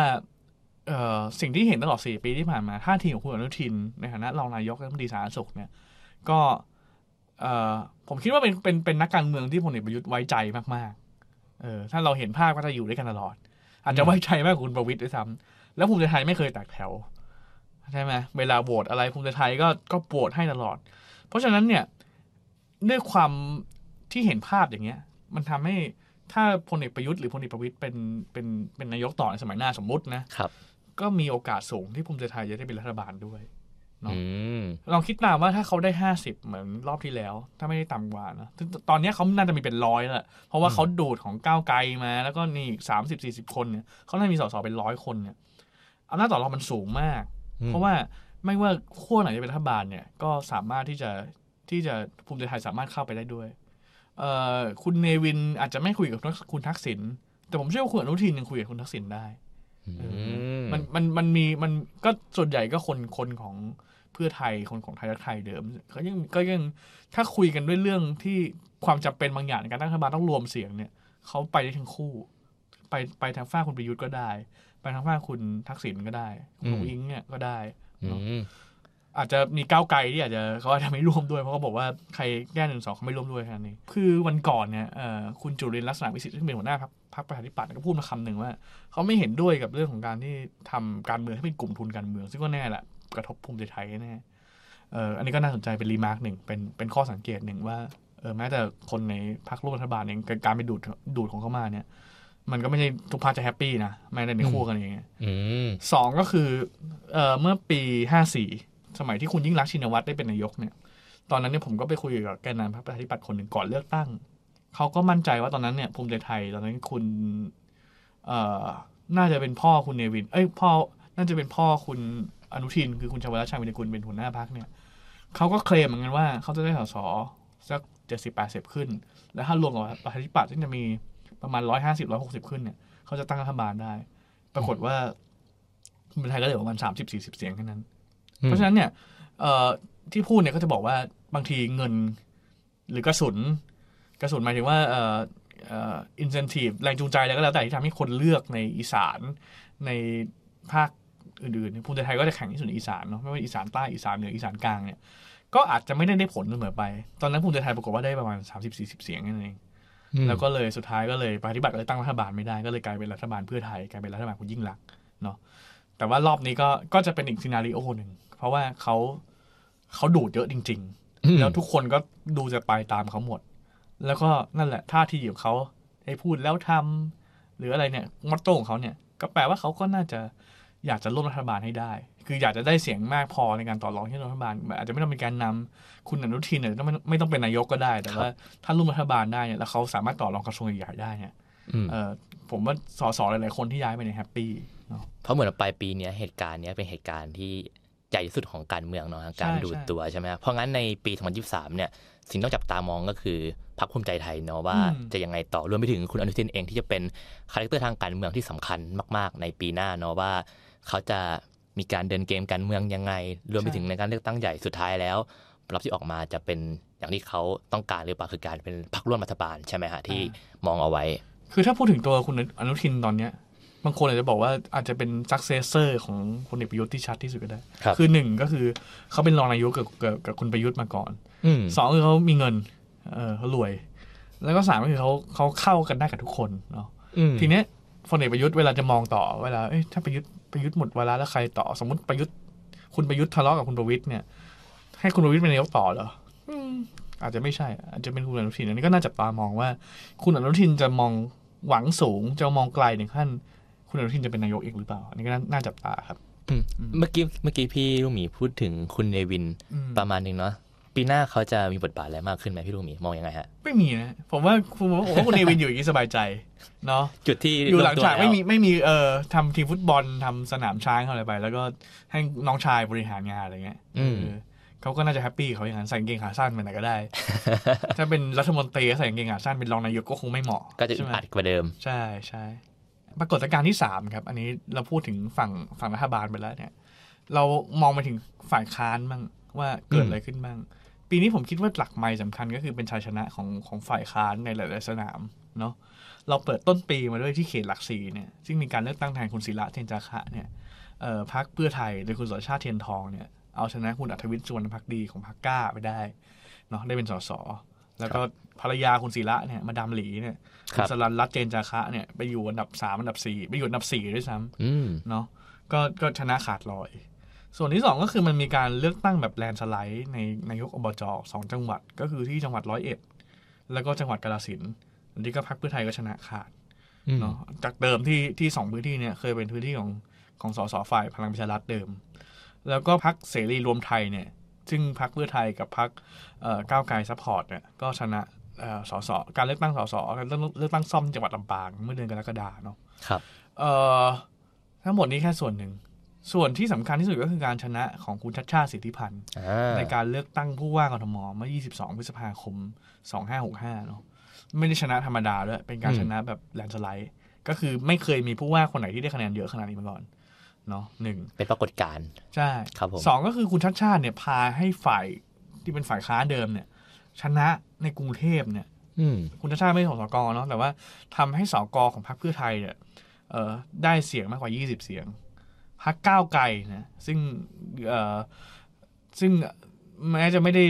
เอ่อสิ่งที่เห็นตลอดสี่ปีที่ผ่านมาท่าทีของคุณอนุทิน ในฐานะรองนายกรัฐมนตรีสาธารณสุขเนี่ย ก็ผมคิดว่าเป็นเป็นเป็นนักการเมืองที่พลเอกประยุทธ์ไว้ใจมากๆเออถ้าเราเห็นภาพก็จะอยู่ด้วยกันตลอด อาจจะไว้ใจมากกว่าคุณประวิตรด้วยซ้ำแล้วภูมิใจไทยไม่เคยแตกแถวใช่ไหมเวลาโหวตอะไรภูมิใจไทยก็ก็โหวตให้ตลอด เพราะฉะนั้นเนี่ยด้วยความที่เห็นภาพอย่างเงี้ย มันทำให้ถ้าพลเอกประยุทธ์หรือพลเอกประวิตรเป็นเป็นเป็นนายกต่อในสมัยหน้าสมมุตินะครับ ก็มีโอกาสสูงที่ภูมิใจไทยจะได้เป็นรัฐบาลด้วย เนาะอืมลองคิดตามว่าถ้าเขาได้ห้าสิบเหมือนรอบที่แล้ว ถ้าไม่ได้ต่ำกว่านะซึ่งตอนเนี้ยเขาน่าจะมีเป็นร้อยแล้วแหละเพราะว่าเขาดูดของก้าวไกลมา แล้วก็นี่สามสิบสี่สิบคนเนี่ยเขาน่าจะมีสสเป็นร้อยคนเนี่ยอำนาจต่อรองมันสูงมากอืมเพราะว่าไม่ว่าขั้วไหนจะเป็นรัฐบาลเนี่ย ก็สามารถที่จะที่จะภูมิใจไทยสามารถเข้าไปได้ด้วยเอ่อคุณเนวินอาจจะไม่คุยกับคุณทักษิณแต่ผมเชื่อว่าคุณอนุทินยังคุยกับคุณทักษิณได้อื มมันมันมันมีมันก็ส่วนใหญ่ก็คนคนของเพื่อไทยคนของไทยรักไทยเดิมก็ยังก็ยังถ้าคุยกันด้วยเรื่องที่ความจำเป็นบางอย่างในการตั้งรัฐบาลต้องรวมเสียงเนี่ยเขาไปได้ทั้งคู่ ไปไปทางฝ้ากคุณประยุทธ์ก็ได้ ไปทางฝ้ากคุณทักษิณก็ได้คุณลุงอิงเนี่ยก็ได้อืเนาะมอาจจะมีก้าวไกลที่อาจจะเขาอาจจะไม่ร่วมด้วยเพราะเขาบอกว่าใครแก้หนึ่งสองเขาไม่ร่วมด้วยแค่นั้นเองคือวันก่อนเนี่ยเอ่อคุณจุรินทร์ลักษณะวิสิทธิ์ซึ่งเป็นหัวหน้าพรรค พรรคประชาธิปัตย์ก็พูดมาคำหนึ่งว่า เขาไม่เห็นด้วยกับเรื่องของการที่ทำการเมืองให้เป็นกลุ่มทุนการเมือง ซึ่งก็แน่แหละกระทบภูมิใจไทยแน่เอออันนี้ก็น่าสนใจเป็น remark หนึ่งเป็นเป็นข้อสังเกตหนึ่งว่าเออแม้แต่คนในพรรคร่วมรัฐบาลเองการไปดูดดูดของเขามาเนี่ยมันก็ไม่ใช่ทุกพรรคจะ happy นะแม้แต่ในคู่กันเองอืมสองก็คือเอ่อเมื่อปีห้าสี่สมัยที่คุณยิ่งลักษณ์ชินวัตรได้เป็นนายกเนี่ย ตอนนั้นเนี่ยผมก็ไปคุยกับแกนนำพรรคประชาธิปัตย์คนหนึ่งก่อนเลือกตั้ง เขาก็มั่นใจว่าตอนนั้นเนี่ยภูมิใจไทยตอนนั้นคุณ เอ่อ น่าจะเป็นพ่อคุณเนวิน เอ้ยพ่อ น่าจะเป็นพ่อคุณอนุทิน คือคุณชวรัชชัยวินกุลเป็นหัวหน้าพรรคเนี่ยเขาก็เคลมเหมือนกันว่าเขาจะได้สสสักเจ็ดสิบแปดสิบขึ้น แล้วถ้ารวมกับประชาธิปัตย์ซึ่งจะมีประมาณร้อยห้าสิบร้อยหกสิบขึ้นเนี่ยเขาจะตั้งรัฐบาลได้ ปรากฏว่าภูมิใจไทยก็เหลือประมาณสามสิบสี่สิบเสียงแค่นั้น เพราะฉะนั้นเนี่ยเอ่อที่พูดเนี่ยก็จะบอกว่าบางทีเงินหรือกระสุน กระสุนหมายถึงว่าเอ่อเอ่ออินเซนティブแรงจูงใจอะไรก็แล้วแต่ที่ทำให้คนเลือกในอีสานในภาคอื่นๆเนี่ยภูมิใจไทยก็จะแข่งที่สุดในอีสานเนาะไม่ว่าอีสานใต้อีสานเหนืออีสานกลางเนี่ย ก็อาจจะไม่ได้ได้ผลเสมอไป ตอนนั้นภูมิใจไทยปรากฏว่าได้ประมาณ 30-40 เสียงนั่นเอง แล้วก็เลยสุดท้ายก็เลยประชาธิปัตย์ก็เลยตั้งรัฐบาลไม่ได้ก็เลยกลายเป็นรัฐบาลเพื่อไทยกลายเป็นรัฐบาลคุณยิ่งรักษณ์เนาะแต่ว่ารอบนี้ก็ก็จะเป็นอีกซีนารีโอหนึ่งเพราะว่าเขาเขาดูดเยอะจริง ๆ แล้วทุกคนก็ดูจะไปตามเขาหมด แล้วก็นั่นแหละท่าทีของเขาให้พูดแล้วทำหรืออะไรเนี่ยมอตโต้ของเขาเนี่ย ก็แปลว่าเขาก็น่าจะอยากจะร่วมรัฐบาลให้ได้ คืออยากจะได้เสียงมากพอในการต่อรองที่รัฐบาล อาจจะไม่ต้องเป็นการนำคุณอนุทินอาจจะต้องไม่ไม่ต้องเป็นนายกก็ได้ แต่ว่าถ้าร่วมรัฐบาลได้เนี่ยแล้วเขาสามารถต่อรองกระทรวงใหญ่ๆได้เนี่ยอืมเออผมว่าสสหลายๆคนที่ย้ายไปเนี่ยแฮปปี้เนาะเพราะเหมือนปลายปีเนี้ยเหตุการณ์เนี้ยเป็นเหตุการณ์ที่ ใหญ่ที่สุดของการเมืองเนาะการใช่ดูดใช่ตัวใช่ไหมครับเพราะงั้นในปี 2023 เนี่ยสิ่งที่ต้องจับตามองก็คือพรรคภูมิใจไทยเนาะว่าอืมจะยังไงต่อรวมไปถึงคุณอนุทินเองที่จะเป็น character ทางการเมืองที่สำคัญมาก ๆ ในปีหน้าเนาะว่า เขาจะมีการเดินเกมการเมืองยังไง รวมไปถึงในการเลือกตั้งใหญ่สุดท้ายแล้วผลลัพธ์ที่ออกมาจะเป็นอย่างที่เขาต้องการหรือเปล่าคือการเป็นพรรคร่วมรัฐบาลใช่ไหมฮะที่มองเอาไว้ คือถ้าพูดถึงตัวคุณอนุทินตอนเนี้ย บางคนอาจจะบอกว่าอาจจะเป็น successor ของพลเอกประยุทธ์ที่ชัดที่สุดก็ได้ครับอหนึ่งก็คือเขาเป็นรองนายกกับกับกับคุณประยุทธ์มาก่อนอืมสองคือเขามีเงินเออเขารวย แล้วก็สามก็คือเขาเขาเข้ากันได้กับทุกคนเนาะอืมทีเนี้ยพลเอกประยุทธ์เวลาจะมองต่อเวลาเอ้ยถ้าประยุทธ์ประยุทธ์หมดเวลาแล้วใครต่อ สมมติประยุทธ์ คุณประยุทธ์ทะเลาะกับคุณประวิตยเนี่ย ให้คุณประวิตยเป็นนายกต่อเหรออืมอาจจะไม่ใช่ อาจจะเป็นคุณอนุทินอันนี้ก็น่าจับตามองว่า คุณอนุทินจะมองหวังสูงจะมองไกลถึงขั้น คุณอนุทินจะเป็นนายกเองหรือเปล่า อันนี้ก็น่าน่าจับตาครับอืมเมื่อกี้เมื่อกี้พี่ลูกหมีพูดถึงคุณเนวินอืมประมาณหนึ่งเนาะปีหน้าเขาจะมีบทบาทอะไรมากขึ้นไหมพี่ลูกหมีมองยังไงฮะ ไม่มีนะ ผมว่าผมว่าผมว่าคุณเนวินอยู่อย่างนี้สบายใจเนาะจุดที่อยู่หลังตัวฉากแวไม่มีไม่มีเอ่อทำทีมฟุตบอลทำสนามช้างอะไรไป แล้วก็ให้น้องชายบริหารงานอะไรเงี้ยอืมเออเขาก็น่าจะ happy เขาอย่างนั้นใส่กางเกงขาสั้นไปไหนก็ได้ ถ้าเป็นรัฐมนตรีใส่กางเกงขาสั้นเป็นรองนายกก็คงไม่เหมาะก็จะใช่ไหมอัดกว่าเดิม ใช่ใช่ ปรากฏการณ์ที่สามครับ อันนี้เราพูดถึงฝั่งฝั่งรัฐบาลไปแล้วเนี่ย เรามองไปถึงฝ่ายค้านบ้างว่าเกิดอะไรขึ้นบ้าง ปีนี้ผมคิดว่าหลักไม้สำคัญก็คือเป็นชัยชนะของของฝ่ายค้านในหลาย ๆ สนามเนาะเราเปิดต้นปีมาด้วยที่เขตหลักสี่เนี่ยซึ่งมีการเลือกตั้งแทนคุณศิระเทนจาคะเนี่ยเอ่อพักเพื่อไทยโดยคุณสุรชาติเทียนทองเนี่ยเอาชนะคุณอัธวิทย์สุวรรณพักดีของพักก้าไปได้เนาะได้เป็นสส แล้วก็ภรรยาคุณศิระเนี่ยมาดามหลีเนี่ยครัณบสลันรัตน์เจนจาคะเนี่ยไปอยู่อันดับสามอันดับสี่ไปอยู่อันดับสี่ด้วยซ้ำอืมเนาะก็ก็ชนะขาดลอย ส่วนที่สองก็คือมันมีการเลือกตั้งแบบแลนด์สไลด์ในนายกอบจสองจังหวัด ก็คือที่จังหวัดร้อยเอ็ดแล้วก็จังหวัดกาฬสินธุ์อันนี้ก็พรรคเพื่อไทยก็ชนะขาดเนาะจากเดิมที่ที่สองพื้นที่เนี่ยเคยเป็นพื้นที่ของของสสฝ่ายพลังประชารัฐเดิม แล้วก็พรรคเสรีรวมไทยเนี่ย ซึ่งพรรคเพื่อไทยกับพรรคเอ่อก้าวไกล support เนี่ยก็ชนะเอ่อสสการเลือกตั้งสสการเลือกเลือกตั้งซ่อมจังหวัดลำปางเมื่อเดือนกรกฎาเนาะครับเอ่อทั้งหมดนี้แค่ส่วนหนึ่ง ส่วนที่สำคัญที่สุดก็คือการชนะของคุณชัชชาติสิทธิพันธุ์อ่าในการเลือกตั้งผู้ว่ากทมเมื่อ 22 พฤษภาคม 2565 เนาะไม่ได้ชนะธรรมดาด้วย เป็นการชนะแบบ landslide ก็คือไม่เคยมีผู้ว่าคนไหนที่ได้คะแนนเยอะขนาดนี้มาก่อน เนาะหนึ่งเป็นปรากฏการณ์ใช่ครับผมสองก็คือคุณชัดชาติเนี่ยพาให้ฝ่ายที่เป็นฝ่ายค้านเดิมเนี่ย ชนะในกรุงเทพเนี่ยอืมคุณชาติชาติไม่ใช่ของสกเนาะแต่ว่าทำให้สกของพรรคเพื่อไทยเนี่ยเอ่อได้เสียงมากกว่า20เสียงพรรคก้าวไกลนะซึ่งเอ่อซึ่งแม้จะไม่ได้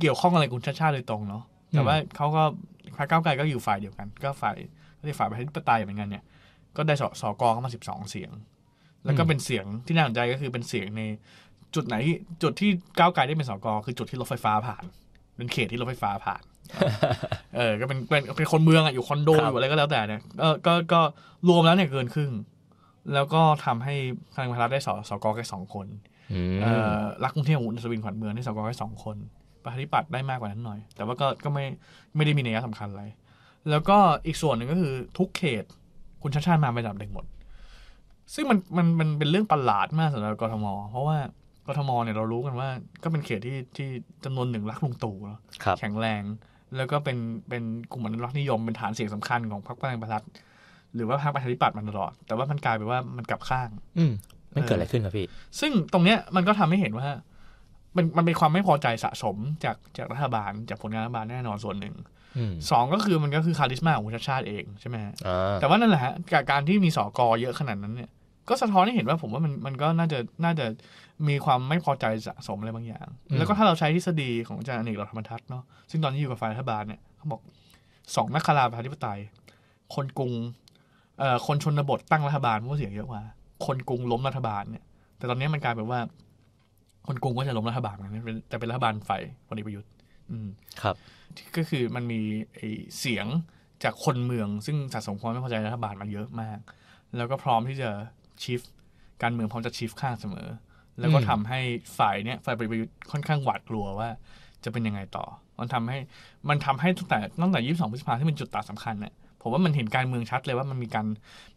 เกี่ยวข้องอะไรกับคุณชาติชาติโดยตรงเนาะแต่ว่าเขาก็พรรคก้าวไกลก็อยู่ฝ่ายเดียวกัน ก็ฝ่ายก็เรียกฝ่ายประชาธิปไตยเหมือนกันเนี่ย ก็ได้สสกเข้ามา12เสียง แล้วก็เป็นเสียงที่น่าสนใจก็คือเป็นเสียงในจุดไหนที่จุดที่ก้าวไกลได้เป็นสกคือจุดที่รถไฟฟ้าผ่าน เป็นเขตที่รถไฟฟ้าผ่าน เออ ก็เป็นเป็นเป็นคนเมืองอะอยู่คอนโดครับอยู่อะไรก็แล้วแต่เนี่ยเออก็ก็รวมแล้วเนี่ยเกินครึ่ง แล้วก็ทำให้พลังประชารัฐได้สสกแค่สองคนอืมเออรักกรุงเทพของคุณอัศวินขวัญเมืองได้สกแค่สองคนประชาธิปัตย์ได้มากกว่านั้นหน่อย แต่ว่าก็ก็ไม่ไม่ได้มีนัยสำคัญอะไร แล้วก็อีกส่วนหนึ่งก็คือทุกเขตคุณชาติชาติมาเป็นอันดับหนึ่งหมด ซึ่งมันมันมันเป็นเรื่องประหลาดมากสำหรับกทม เพราะว่ากทมเนี่ยเรารู้กันว่าก็เป็นเขตที่ที่จำนวนหนึ่งรักลุงตู่เนอะครับแข็งแรง แล้วก็เป็นเป็นกลุ่มอนุรักษ์นิยมเป็นฐานเสียงสำคัญของพรรคพลังประชารัฐหรือว่าพรรคประชาธิปัตย์มาตลอด แต่ว่ามันกลายเป็นว่ามันกลับข้าง อืมมันเกิดอะไรขึ้นครับพี่ ซึ่งตรงเนี้ยมันก็ทำให้เห็นว่า มันมันเป็นความไม่พอใจสะสมจากจากรัฐบาล จากผลงานรัฐบาลแน่นอนส่วนหนึ่งอืมสองก็คือมันก็คือคาริสมาของคุณชาติชาติเองใช่ไหมฮะอ่าแต่ว่านั่นแหละฮะกับการที่มีสอกอเยอะขนาดนั้นเนี่ย ก็สะท้อนให้เห็นว่าผมว่ามันมันก็น่าจะน่าจะมีความไม่พอใจสะสมอะไรบางอย่าง แล้วก็ถ้าเราใช้ทฤษฎีของอาจารย์อเนกเหล่าธรรมทัศน์เนาะซึ่งตอนนี้อยู่กับฝ่ายรัฐบาลเนี่ยเขาบอกสองนักคาราประชาธิปไตย คนกรุงเอ่อคนชนบทตั้งรัฐบาลเพราะว่าเสียงเยอะกว่า คนกรุงล้มรัฐบาลเนี่ย แต่ตอนนี้มันกลายเป็นว่า คนกรุงก็จะล้มรัฐบาลเหมือนกันเป็นแต่เป็นรัฐบาลฝ่ายพลเอกประยุทธ์ อืมครับ ก็คือมันมีไอ้เสียงจากคนเมืองซึ่งสะสมความไม่พอใจรัฐบาลมาเยอะมาก แล้วก็พร้อมที่จะ ชิฟการเมืองพร้อมจะชิฟข้างเสมอ แล้วก็อืมทำให้ฝ่ายเนี้ยฝ่ายประยุทธ์ค่อนข้างหวาดกลัวว่าจะเป็นยังไงต่อ มันทำให้มันทำให้ตั้งแต่ตั้งแต่22พฤษภาที่เป็นจุดตัดสำคัญเนี่ยผมว่ามันเห็นการเมืองชัดเลยว่ามันมีการ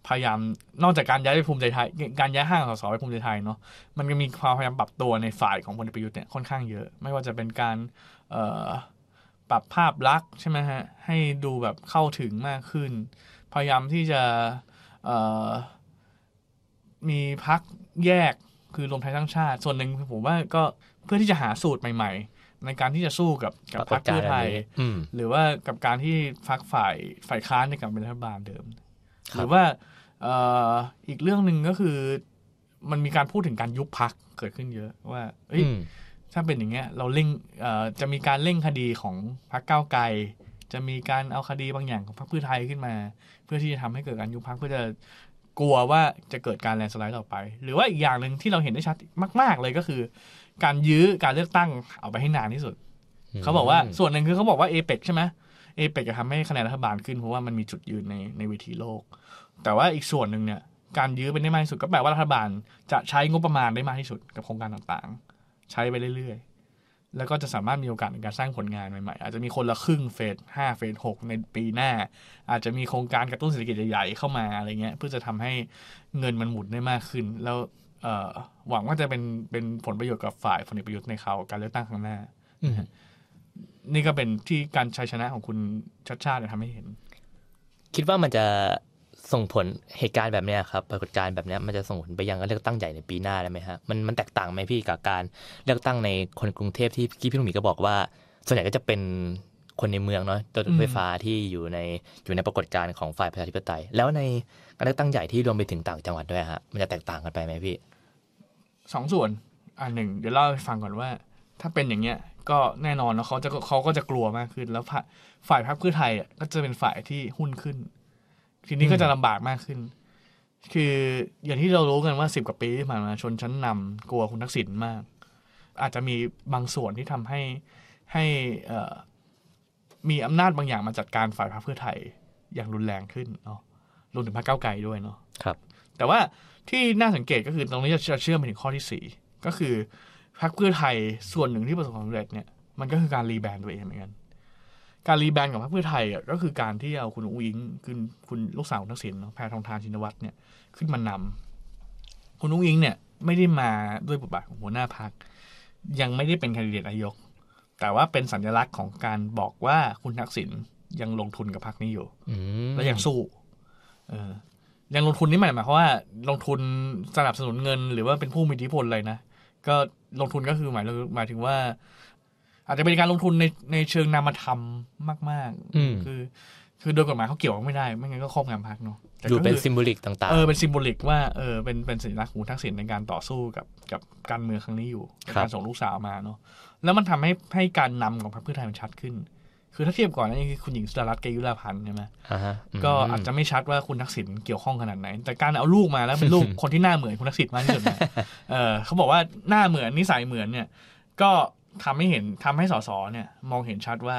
พยายามนอกจากการย้ายไปภูมิใจไทย การย้ายห้างสสไปภูมิใจไทยเนาะมันก็มีความพยายามปรับตัวในฝ่ายของพลเอกประยุทธ์เนี่ยค่อนข้างเยอะ ไม่ว่าจะเป็นการเอ่อปรับภาพลักษณ์ใช่ไหมฮะให้ดูแบบเข้าถึงมากขึ้น พยายามที่จะเอ่อ มีพักแยกคือรวมไทยสร้างชาติ ส่วนหนึ่งผมว่าก็เพื่อที่จะหาสูตรใหม่ ๆ ในการที่จะสู้กับกับพรรคเพื่อไทยอืมหรือว่ากับการที่พักฝ่ายฝ่ายค้านในการเป็นรัฐบาลเดิมครับหรือว่าเอ่ออีกเรื่องหนึ่งก็คือ มันมีการพูดถึงการยุบพักเกิดขึ้นเยอะว่าเอ้ยอืมถ้าเป็นอย่างเงี้ยเราเร่งเอ่อจะมีการเร่งคดีของพรรคก้าวไกลจะมีการเอาคดีบางอย่างของพรรคเพื่อไทยขึ้นมา เพื่อที่จะทำให้เกิดการยุบพักเพื่อจะ กลัวว่าจะเกิดการแลนด์สไลด์ต่อไป หรือว่าอีกอย่างหนึ่งที่เราเห็นได้ชัดมาก ๆ เลยก็คือ การยื้อการเลือกตั้งเอาไปให้นานที่สุด เขาบอกว่าส่วนหนึ่งคือเขาบอกว่าเอเปกใช่ไหมเอเปกจะทำให้คะแนนรัฐบาลขึ้นเพราะว่ามันมีจุดยืนในในเวทีโลก แต่ว่าอีกส่วนหนึ่งเนี่ยการยื้อเป็นได้มากที่สุดก็แปลว่ารัฐบาลจะใช้งบประมาณได้มากที่สุดกับโครงการต่างๆ ใช้ไปเรื่อยๆ แล้วก็จะสามารถมีโอกาสในการสร้างผลงานใหม่ๆ อาจจะมีคนละครึ่งเฟสห้าเฟสหกในปีหน้า อาจจะมีโครงการกระตุ้นเศรษฐกิจใหญ่ๆเข้ามาอะไรเงี้ย เพื่อจะทำให้เงินมันหมุนได้มากขึ้น แล้วเอหวังว่าจะเป็นเป็นผลประโยชน์กับฝ่ายพลเอกประยุทธ์ในเขาการเลือกตั้งครั้งหน้านี่ก็เป็นที่การชัยชนะของคุณชัดชาติเนี่ยทำให้เห็น คิดว่ามันจะ ส่งผลเหตุการณ์แบบนี้ครับปรากฏการณ์แบบนี้มันจะส่งผลไปยังการเลือกตั้งใหญ่ในปีหน้าได้ไหมฮะมันมันแตกต่างไหมพี่กับการเลือกตั้งในคนกรุงเทพที่พี่พี่ลุงหมีก็บอกว่า ส่วนใหญ่ก็จะเป็นคนในเมืองเนาะรถไฟฟ้าที่อยู่ในอยู่ในปรากฏการณ์ของฝ่ายประชาธิปไตย แล้วในการเลือกตั้งใหญ่ที่รวมไปถึงต่างจังหวัดด้วยฮะมันจะแตกต่างกันไปไหมพี่สองส่วนอันหนึ่งเดี๋ยวเล่าให้ฟังก่อนว่า ถ้าเป็นอย่างเงี้ยก็แน่นอนแล้วเขาจะเขาก็จะกลัวมากขึ้น แล้วฝ่ายพรรคเพื่อไทยก็จะเป็นฝ่ายที่หุ้นขึ้น ทีนี้ก็จะลำบากมากขึ้น คืออย่างที่เรารู้กันว่าสิบกว่าปีที่ผ่านมาชนชั้นนำกลัวคุณทักษิณมาก อาจจะมีบางส่วนที่ทำให้ให้เอ่อมีอำนาจบางอย่างมาจัดการฝ่ายพรรคเพื่อไทยอย่างรุนแรงขึ้นเนาะรวมถึงพรรคก้าวไกลด้วยเนาะครับ แต่ว่าที่น่าสังเกตก็คือตรงนี้จะเชื่อมไปถึงข้อที่สี่ก็คือพรรคเพื่อไทยส่วนหนึ่งที่ประสบความสำเร็จเนี่ยมันก็คือการ rebrand ตัวเองเหมือนกัน การ rebrand ของพรรคเพื่อไทยอะก็คือการที่เอาคุณอุ๊งอิ๊งคือคุณลูกสาวคุณทักษิณเนาะแพทองธารชินวัตรเนี่ยขึ้นมานำคุณอุ้งอิงเนี่ยไม่ได้มาด้วยบทบาทของหัวหน้าพรรคยังไม่ได้เป็นแคนดิเดตนายก แต่ว่าเป็นสัญลักษณ์ของการบอกว่าคุณทักษิณยังลงทุนกับพรรคนี้อยู่อืมแล้วยังสู้ เออยังลงทุนนี่หมายหมายความว่าลงทุนสนับสนุนเงิน หรือว่าเป็นผู้มีอิทธิพลอะไรนะก็ลงทุนก็คือหมายหมายถึงว่า อาจจะเป็นการลงทุนในในเชิงนามธรรมมากอืมๆคือ คือโดยกฎหมายเขาเกี่ยวไม่ได้ ไม่งั้นก็ครอบงำพรรคเนาะแต่ดูก็เป็นคือ symbolic ต่างเออเป็น symbolic ว่าเออเป็นเป็นสัญลักษณ์ของทักษิณในการต่อสู้กับกับการเมืองครั้งนี้อยู่ในการส่งลูกสาวมาเนาะแล้วมันทำให้ให้การนำของพรรคเพื่อไทยมันชัดขึ้น คือถ้าเทียบก่อนนะนี่คือคุณหญิงสุดารัตน์เกยุราพันธุ์ใช่ไหมๆอ่าฮะมก็อาจจะไม่ชัดว่าคุณทักษิณเกี่ยวข้องขนาดไหน แต่การเอาลูกมาแล้วเป็นลูกคนที่หน้าเหมือนคุณทักษิณมากที่สุดเนี่ยเออเขาบอกว่าหน้าเหมือนนิสัยเหมือนเนี่ย ก็ ทำให้เห็นทำให้สสเนี่ย มองเห็นชัดว่า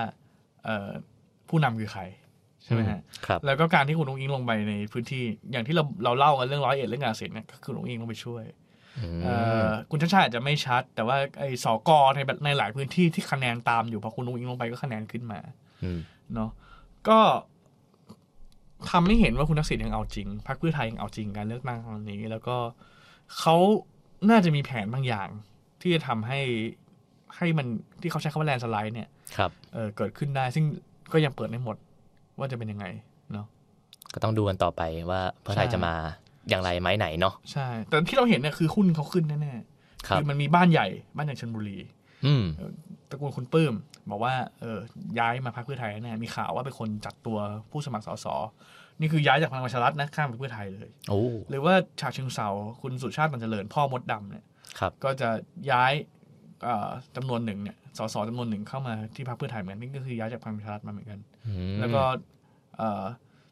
เออผู้นำคือใครใช่ไหมฮะครับแล้วก็การที่คุณลุงอิงลงไปในพื้นที่อย่างที่เราเราเล่ากันเรื่องร้อยเอ็ดเรื่องงานเสร็จเนี่ยก็คือลุงอิงลงไปช่วยอืมเอ่อคุณชาติชาติอาจจะไม่ชัด แต่ว่าไอ้สกในในหลายพื้นที่ที่คะแนนตามอยู่พอคุณลุงอิงลงไปก็คะแนนขึ้นมาอืมเนาะก็ทำให้เห็นว่าคุณทักษิณยังเอาจริงพรรคเพื่อไทยยังเอาจริงการเลือกตั้งครั้งนี้ แล้วก็เขาน่าจะมีแผนบางอย่าง ที่จะทำให้ ให้มันที่เขาใช้คำว่าแลนด์สไลด์เนี่ยครับเออเกิดขึ้นได้ซึ่งก็ยังเปิดไม่หมดว่าจะเป็นยังไงเนาะก็ต้องดูกันต่อไปว่าเพื่อไทยใช่จะมาอย่างไรไหมไหนเนาะใช่ แต่ที่เราเห็นเนี่ยคือหุ้นเขาขึ้นแน่ๆครับคือมันมีบ้านใหญ่บ้านใหญ่ชนบุรีอืมตระกูลคุณปื้ม บอกว่าเออย้ายมาพรรคเพื่อไทยแน่มีข่าวว่าเป็นคนจัดตัวผู้สมัครสสนี่คือย้ายจากพลังประชารัฐนะข้ามไปเพื่อไทยเลยโอ้หรือว่าฉะเชิงเซาคุณสุชาติตันเจริญพ่อมดดำเนี่ยครับก็จะย้ายเอ่อ จำนวนหนึ่งเนี่ยสสจำนวนหนึ่งเข้ามาที่พรรคเพื่อไทยเหมือนกันนี่ก็คือย้ายจากพลังประชารัฐมาเหมือนกันอืมแล้วก็เอ่อ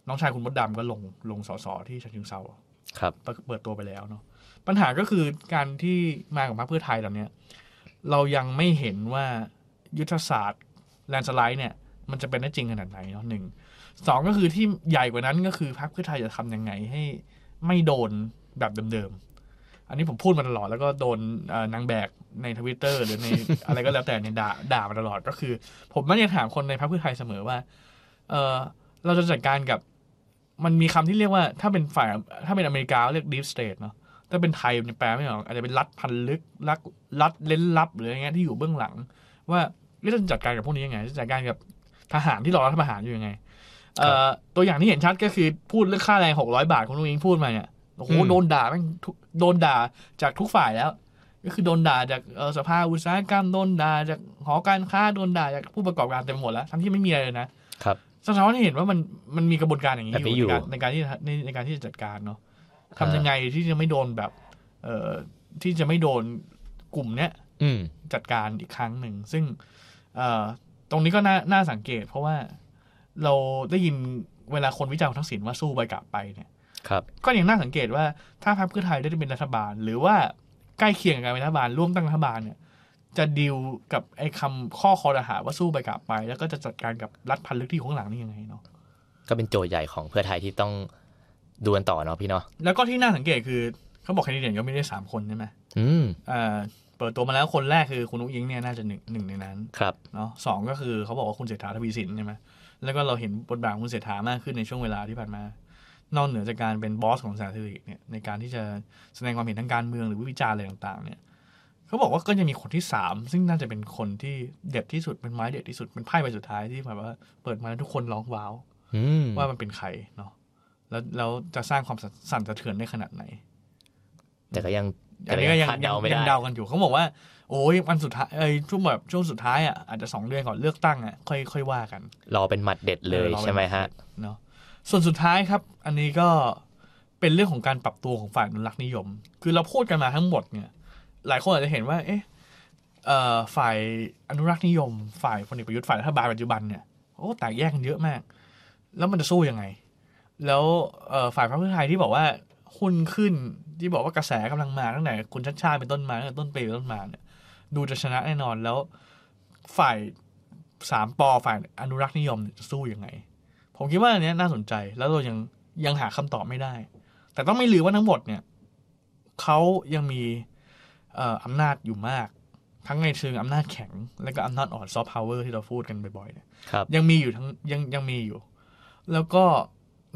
น้องชายคุณมดดำก็ลงลงสสที่ฉะเชิงเซาครับเปิดตัวไปแล้วเนาะปัญหาก็คือการที่มาของพรรคเพื่อไทยตอนเนี้ยเรายังไม่เห็นว่ายุทธศาสตร์แลนด์สไลด์เนี่ย มันจะเป็นได้จริงขนาดไหนเนาะหนึ่งสองก็คือที่ใหญ่กว่านั้นก็คือพรรคเพื่อไทยจะทำยังไงให้ไม่โดนแบบเดิม อันนี้ผมพูดมาตลอดแล้วก็โดนเอ่อนางแบกในทวิตเตอร์หรือในอะไรก็แล้วแต่เนี่ยด่าด่ามาตลอดก็คือ ผมมักจะถามคนในพรรคเพื่อไทยเสมอว่า เออเราจะจัดการกับมันมีคำที่เรียกว่าถ้าเป็นฝ่ายถ้าเป็นอเมริกาเรียก deep state เนาะถ้าเป็นไทยมันแปลไม่ออกอาจจะเป็นรัฐพันลึกรัฐรัฐเล้นลับหรืออะไรเงี้ยที่อยู่เบื้องหลัง ว่าเราจะจัดการกับพวกนี้ยังไงจะจัดการกับทหารที่รอรัฐประหารอยู่ยังไงเอ่อตัวอย่างที่เห็นชัดก็คือพูดเรื่องค่าแรงหกร้อยบาทคุณลุงอิงพูดมาเนี่ย โอ้โหอืมโดนด่าแม่งทุกโดนด่าจากทุกฝ่ายแล้ว ก็คือโดนด่าจากเอ่อสภาอุตสาหกรรมโดนด่าจากหอการค้าโดนด่าจากผู้ประกอบการเต็มไปหมดแล้วทั้งที่ไม่มีอะไรเลยนะครับสะท้อนให้เห็นว่ามันมันมีกระบวนการอย่างนี้แบบนี้ออยู่ยู่ในการในการที่ในในการที่จะจัดการเนาะทำยังไงที่จะไม่โดนแบบ เอ่อที่จะไม่โดนกลุ่มเนี้ยอืมจัดการอีกครั้งหนึ่ง ซึ่ง เอ่อตรงนี้ก็น่าน่าสังเกต เพราะว่าเราได้ยินเวลาคนวิจารณ์คุณทักษิณว่าสู้ไปกลับไปเนี่ย ครับ ก็ยังน่าสังเกตว่าถ้าพรรคเพื่อไทยได้เป็นรัฐบาล หรือว่าใกล้เคียงกับการเป็นรัฐบาลร่วมตั้งรัฐบาลเนี่ยจะดีลกับไอ้คำข้อคอรหาว่าสู้ไปกลับไป แล้วก็จะจัดการกับรัฐพันลึกที่อยู่ข้างหลังนี่ยังไงเนาะก็เป็นโจทย์ใหญ่ของเพื่อไทยที่ต้องดูกันต่อเนาะพี่เนาะแล้วก็ที่น่าสังเกตคือเขาบอกแคนดิเดตก็ไม่ได้สามคนใช่ไหมอืมเอ่อเปิดตัวมาแล้วคนแรกคือคุณนุ้งยิงเนี่ยน่าจะหนึ่งหนึ่งในนั้นครับเนาะสองก็คือเขาบอกว่าคุณเศรษฐาทวีสินใช่ไหมแล้วก็เราเห็นบทบาทของคุณเศรษฐามากขึ้นในช่วงเวลาที่ผ่านมา นอกเหนือจากการเป็นบอสของสาธารณสุขเนี่ยในการที่จะแสดงความเห็นทางการเมืองหรือวิจารณ์อะไรต่างๆ เนี่ยเขาบอกว่าก็จะมีคนที่สามซึ่งน่าจะเป็นคนที่เด็ดที่สุดเป็นไม้เด็ดที่สุดเป็นไพ่ใบสุดท้ายที่แบบว่าเปิดมาแล้วทุกคนร้องว้าวอืมว่ามันเป็นใครเนาะแล้วแล้วจะสร้างความสั่นสะเทือนได้ขนาดไหน แต่ก็ยังอันนี้ก็ยังคาดยังเดาไม่ยัได้งเดากันอยู่เขาบอกว่า โอ้ยวันสุดท้ายเอ้ยช่วงแบบช่วงสุดท้ายอะอาจจะสองเดือนก่อนเลือกตั้งอะค่อยค่อยว่ากัน รอเป็นหมัดเด็ดเลยออเราใช่ไหมฮะเนาะ ส่วนสุดท้ายครับ อันนี้ก็เป็นเรื่องของการปรับตัวของฝ่ายอนุรักษ์นิยม คือเราพูดกันมาทั้งหมดเนี่ย หลายคนอาจจะเห็นว่า เอ๊ะฝ่ายอนุรักษ์นิยม ฝ่ายพลเอกประยุทธ์ฝ่ายรัฐบาลปัจจุบันเนี่ยโอ้แตกแยกกันเยอะมาก แล้วมันจะสู้ยังไง แล้วฝ่ายพรรคเพื่อไทยที่บอกว่าหุ้นขึ้นที่บอกว่ากระแสกำลังมาตั้งแต่คุณชัดชาติเป็นต้นมาตั้งแต่ต้นปีเป็นต้นมาเนี่ยดูจะชนะแน่นอนแล้วฝ่ายสามปอฝ่ายอนุรักษ์นิยมจะสู้ยังไง ผมคิดว่าอันเนี้ยน่าสนใจแล้วเรายังยังหาคำตอบไม่ได้ แต่ต้องไม่ลืมว่าทั้งหมดเนี่ยเขายังมีเอ่ออำนาจอยู่มาก ทั้งในเชิงอำนาจแข็ง และก็อำนาจอ่อนซอฟต์พาวเวอร์ที่เราพูดกันบ่อยๆเนี่ยครับยังมีอยู่ทั้งยังยังมีอยู่ แล้วก็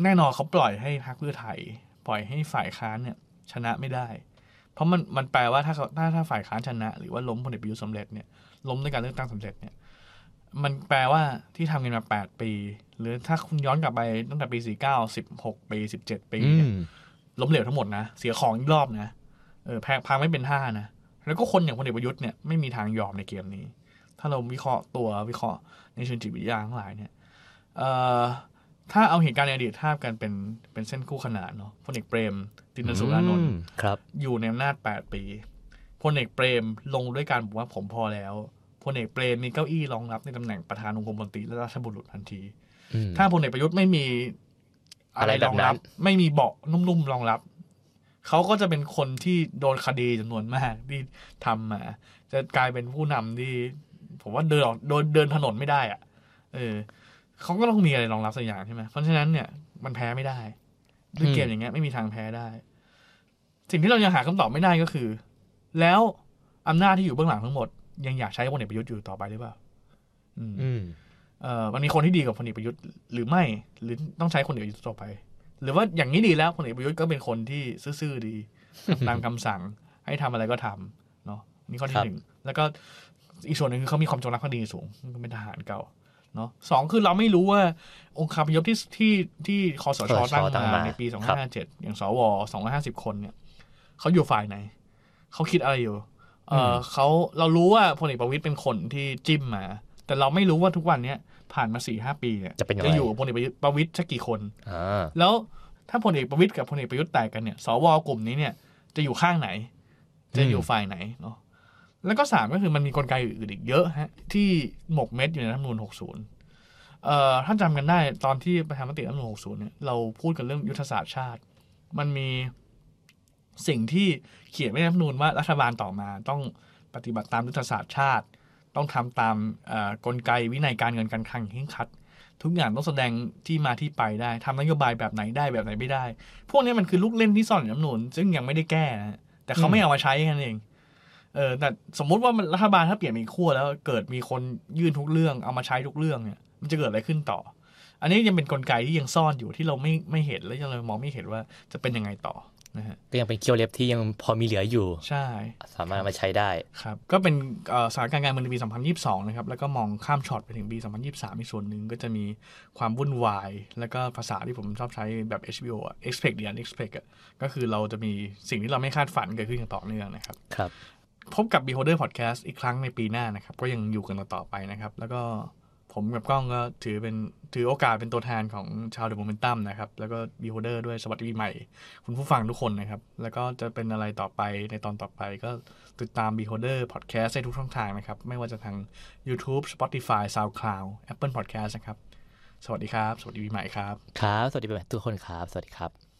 แน่นอนเขาปล่อยให้พรรคเพื่อไทย ปล่อยให้ฝ่ายค้านเนี่ย ชนะไม่ได้ เพราะมันมันแปลว่าถ้าเขาถ้าถ้าฝ่ายค้านชนะ หรือว่าล้มพลเอกประยุทธ์สำเร็จเนี่ยล้มด้วยการเลือกตั้งสำเร็จเนี่ย มันแปลว่าที่ทำกันมาแปดปี หรือถ้าคุณย้อนกลับไปตั้งแต่ปีสี่เก้าสิบหกปีสิบเจ็ดปีอืเนี่ยมล้มเหลวทั้งหมดนะ เสียของอีกรอบนะเออแพ้พังไม่เป็นท่านะ แล้วก็คนอย่างพลเอกประยุทธ์เนี่ยไม่มีทางยอมในเกมนี้ ถ้าเราวิเคราะห์ตัววิเคราะห์ในเชิงจิตวิทยาทั้งหลายเนี่ยเอ่อถ้าเอาเหตุการณ์ในอดีตทาบกันเป็นเป็นเส้นคู่ขนานเนาะพลเอกเปรม ตินสุรานนท์อืมครับอยู่ในอำนาจ 8 ปีพลเอกเปรมลงด้วยการบอกว่าผมพอแล้ว พลเอกเปรมมีเก้าอี้รองรับในตำแหน่งประธานองคมนตรีและราชบุรุษทันทีอืมถ้าพลเอกประยุทธ์ไม่มีอะไรอะไรแบรบองนั้นรับ ไม่มีเบาะนุ่มๆรองรับ เขาก็จะเป็นคนที่โดนคดีจำนวนมากที่ทำมา จะกลายเป็นผู้นำที่ ผมว่าเดินออกโดนเดินถนนไม่ได้อะเออเขาก็ต้องมีอะไรรองรับสักอย่างใช่ไหมเพราะฉะนั้นเนี่ยมันแพ้ไม่ได้ด้วยเกมอย่างเงี้ยไม่มีทางแพ้ได้ สิ่งที่เรายังหาคำตอบไม่ได้ก็คือ แล้วอำนาจที่อยู่เบื้องหลังทั้งหมด ยังอยากใช้พลเอกประยุทธ์อยู่ต่อไปหรือเปล่า อืมอืมเอ่อมันมีคนที่ดีกว่าพลเอกประยุทธ์หรือไม่ หรือต้องใช้พลเอกประยุทธ์ต่อไป หรือว่าอย่างนี้ดีแล้วพลเอกประยุทธ์ก็เป็นคนที่ซื่อๆดีทำตามคำสั่งให้ทำอะไรก็ทำเนาะนี่ข้อคที่รับหนึ่งแล้วก็อีกส่วนหนึ่งคือเขามีความจงรักภักดีสูงเป็นทหารเก่าเนาะสองคือเราไม่รู้ว่า องค์คาพยพที่ที่ที่คอสชคสชตั้งตั้งมามาในปีครับ2557อย่างสว250คนเนี่ยเขาอยู่ฝ่ายไหนเขาคิดอะไรอยู่ เออเขาเรารู้ว่าพลเอกประวิตยเป็นคนที่จิ้มมา แต่เราไม่รู้ว่าทุกวันเนี้ยผ่านมาสี่ห้าปีเนี่ยจะเป็นยังไง จะอยู่กับพลเอกประยุทธ์ประวิตยสักกี่คน อ่าแล้วถ้าพลเอกประวิตยกับพลเอกประยุทธ์แตกกันเนี่ยสวกลุ่มนี้เนี่ยจะอยู่ข้างไหน จะอยู่ฝ่ายไหนเนาะแล้วก็สามก็คือมันมีกลไกอื่นอีกเยอะฮะที่หมกเม็ดอยู่ในรัฐธรรมนูญ60เอ่อถ้าจำกันได้ตอนที่ประชามติรัฐธรรมนูญ60เนี่ยเราพูดกันเรื่องยุทธศาสตร์ชาติ มันมี สิ่งที่เขียนไว้ในรัฐธรรมนูญว่ารัฐบาลต่อมาต้องปฏิบัติตามยุทธศาสตร์ชาติ ต้องทำตามกลไกวินัยการเงินการคลังอย่างเคร่งครัด ทุกอย่างต้องแสดงที่มาที่ไปได้ทำนโยบายแบบไหนได้แบบไหนไม่ได้ พวกนี้มันคือลูกเล่นที่ซ่อนอยู่ในรัฐธรรมนูญซึ่งยังไม่ได้แก้นะแต่เขาไม่เอามาใช้แค่นั้นเองเออแต่สมมุติว่ารัฐบาลถ้าเปลี่ยนเป็นขั้วแล้วเกิดมีคนยื่นทุกเรื่องเอามาใช้ทุกเรื่องเนี่ยมันจะเกิดอะไรขึ้นต่อ อันนี้ยังเป็นกลไกที่ยังซ่อนอยู่ที่เราไม่ไม่เห็นและยังเรามองไม่เห็นว่าจะเป็นยังไงต่อ นะฮะก็ยังเป็นเคียวเล็บที่ยังพอมีเหลืออยู่ ใช่ สามารถเอามาใช้ได้ครับ ก็เป็นเอ่อสถานการณ์การเมืองในปี 2022 นะครับ แล้วก็มองข้ามช็อตไปถึงปี 2023 อีกส่วนหนึ่งก็จะมีความวุ่นวาย แล้วก็ภาษาที่ผมชอบใช้แบบ HBO อะ expect the unexpected อะก็คือเราจะมีสิ่งที่เราไม่คาดฝันเกิดขึ้นอย่างต่อเนื่องนะครับครับ พบกับ Beholder Podcast อีกครั้งในปีหน้านะครับ ก็ยังอยู่กันต่อไปนะครับ แล้วก็ ผมกับกล้องก็ถือเป็นถือโอกาสเป็นตัวแทนของชาวเดอะโมเมนตัมนะครับ แล้วก็ Beholder ด้วยสวัสดีปีใหม่ คุณผู้ฟังทุกคนนะครับ แล้วก็จะเป็นอะไรต่อไปในตอนต่อไปก็ติดตาม Beholder Podcast ได้ทุกช่องทางนะครับ ไม่ว่าจะทาง YouTube Spotify SoundCloud Apple Podcast นะครับ สวัสดีครับ สวัสดีปีใหม่ครับ ครับ สวัสดีไปหมดทุกคนครับ สวัสดีครับ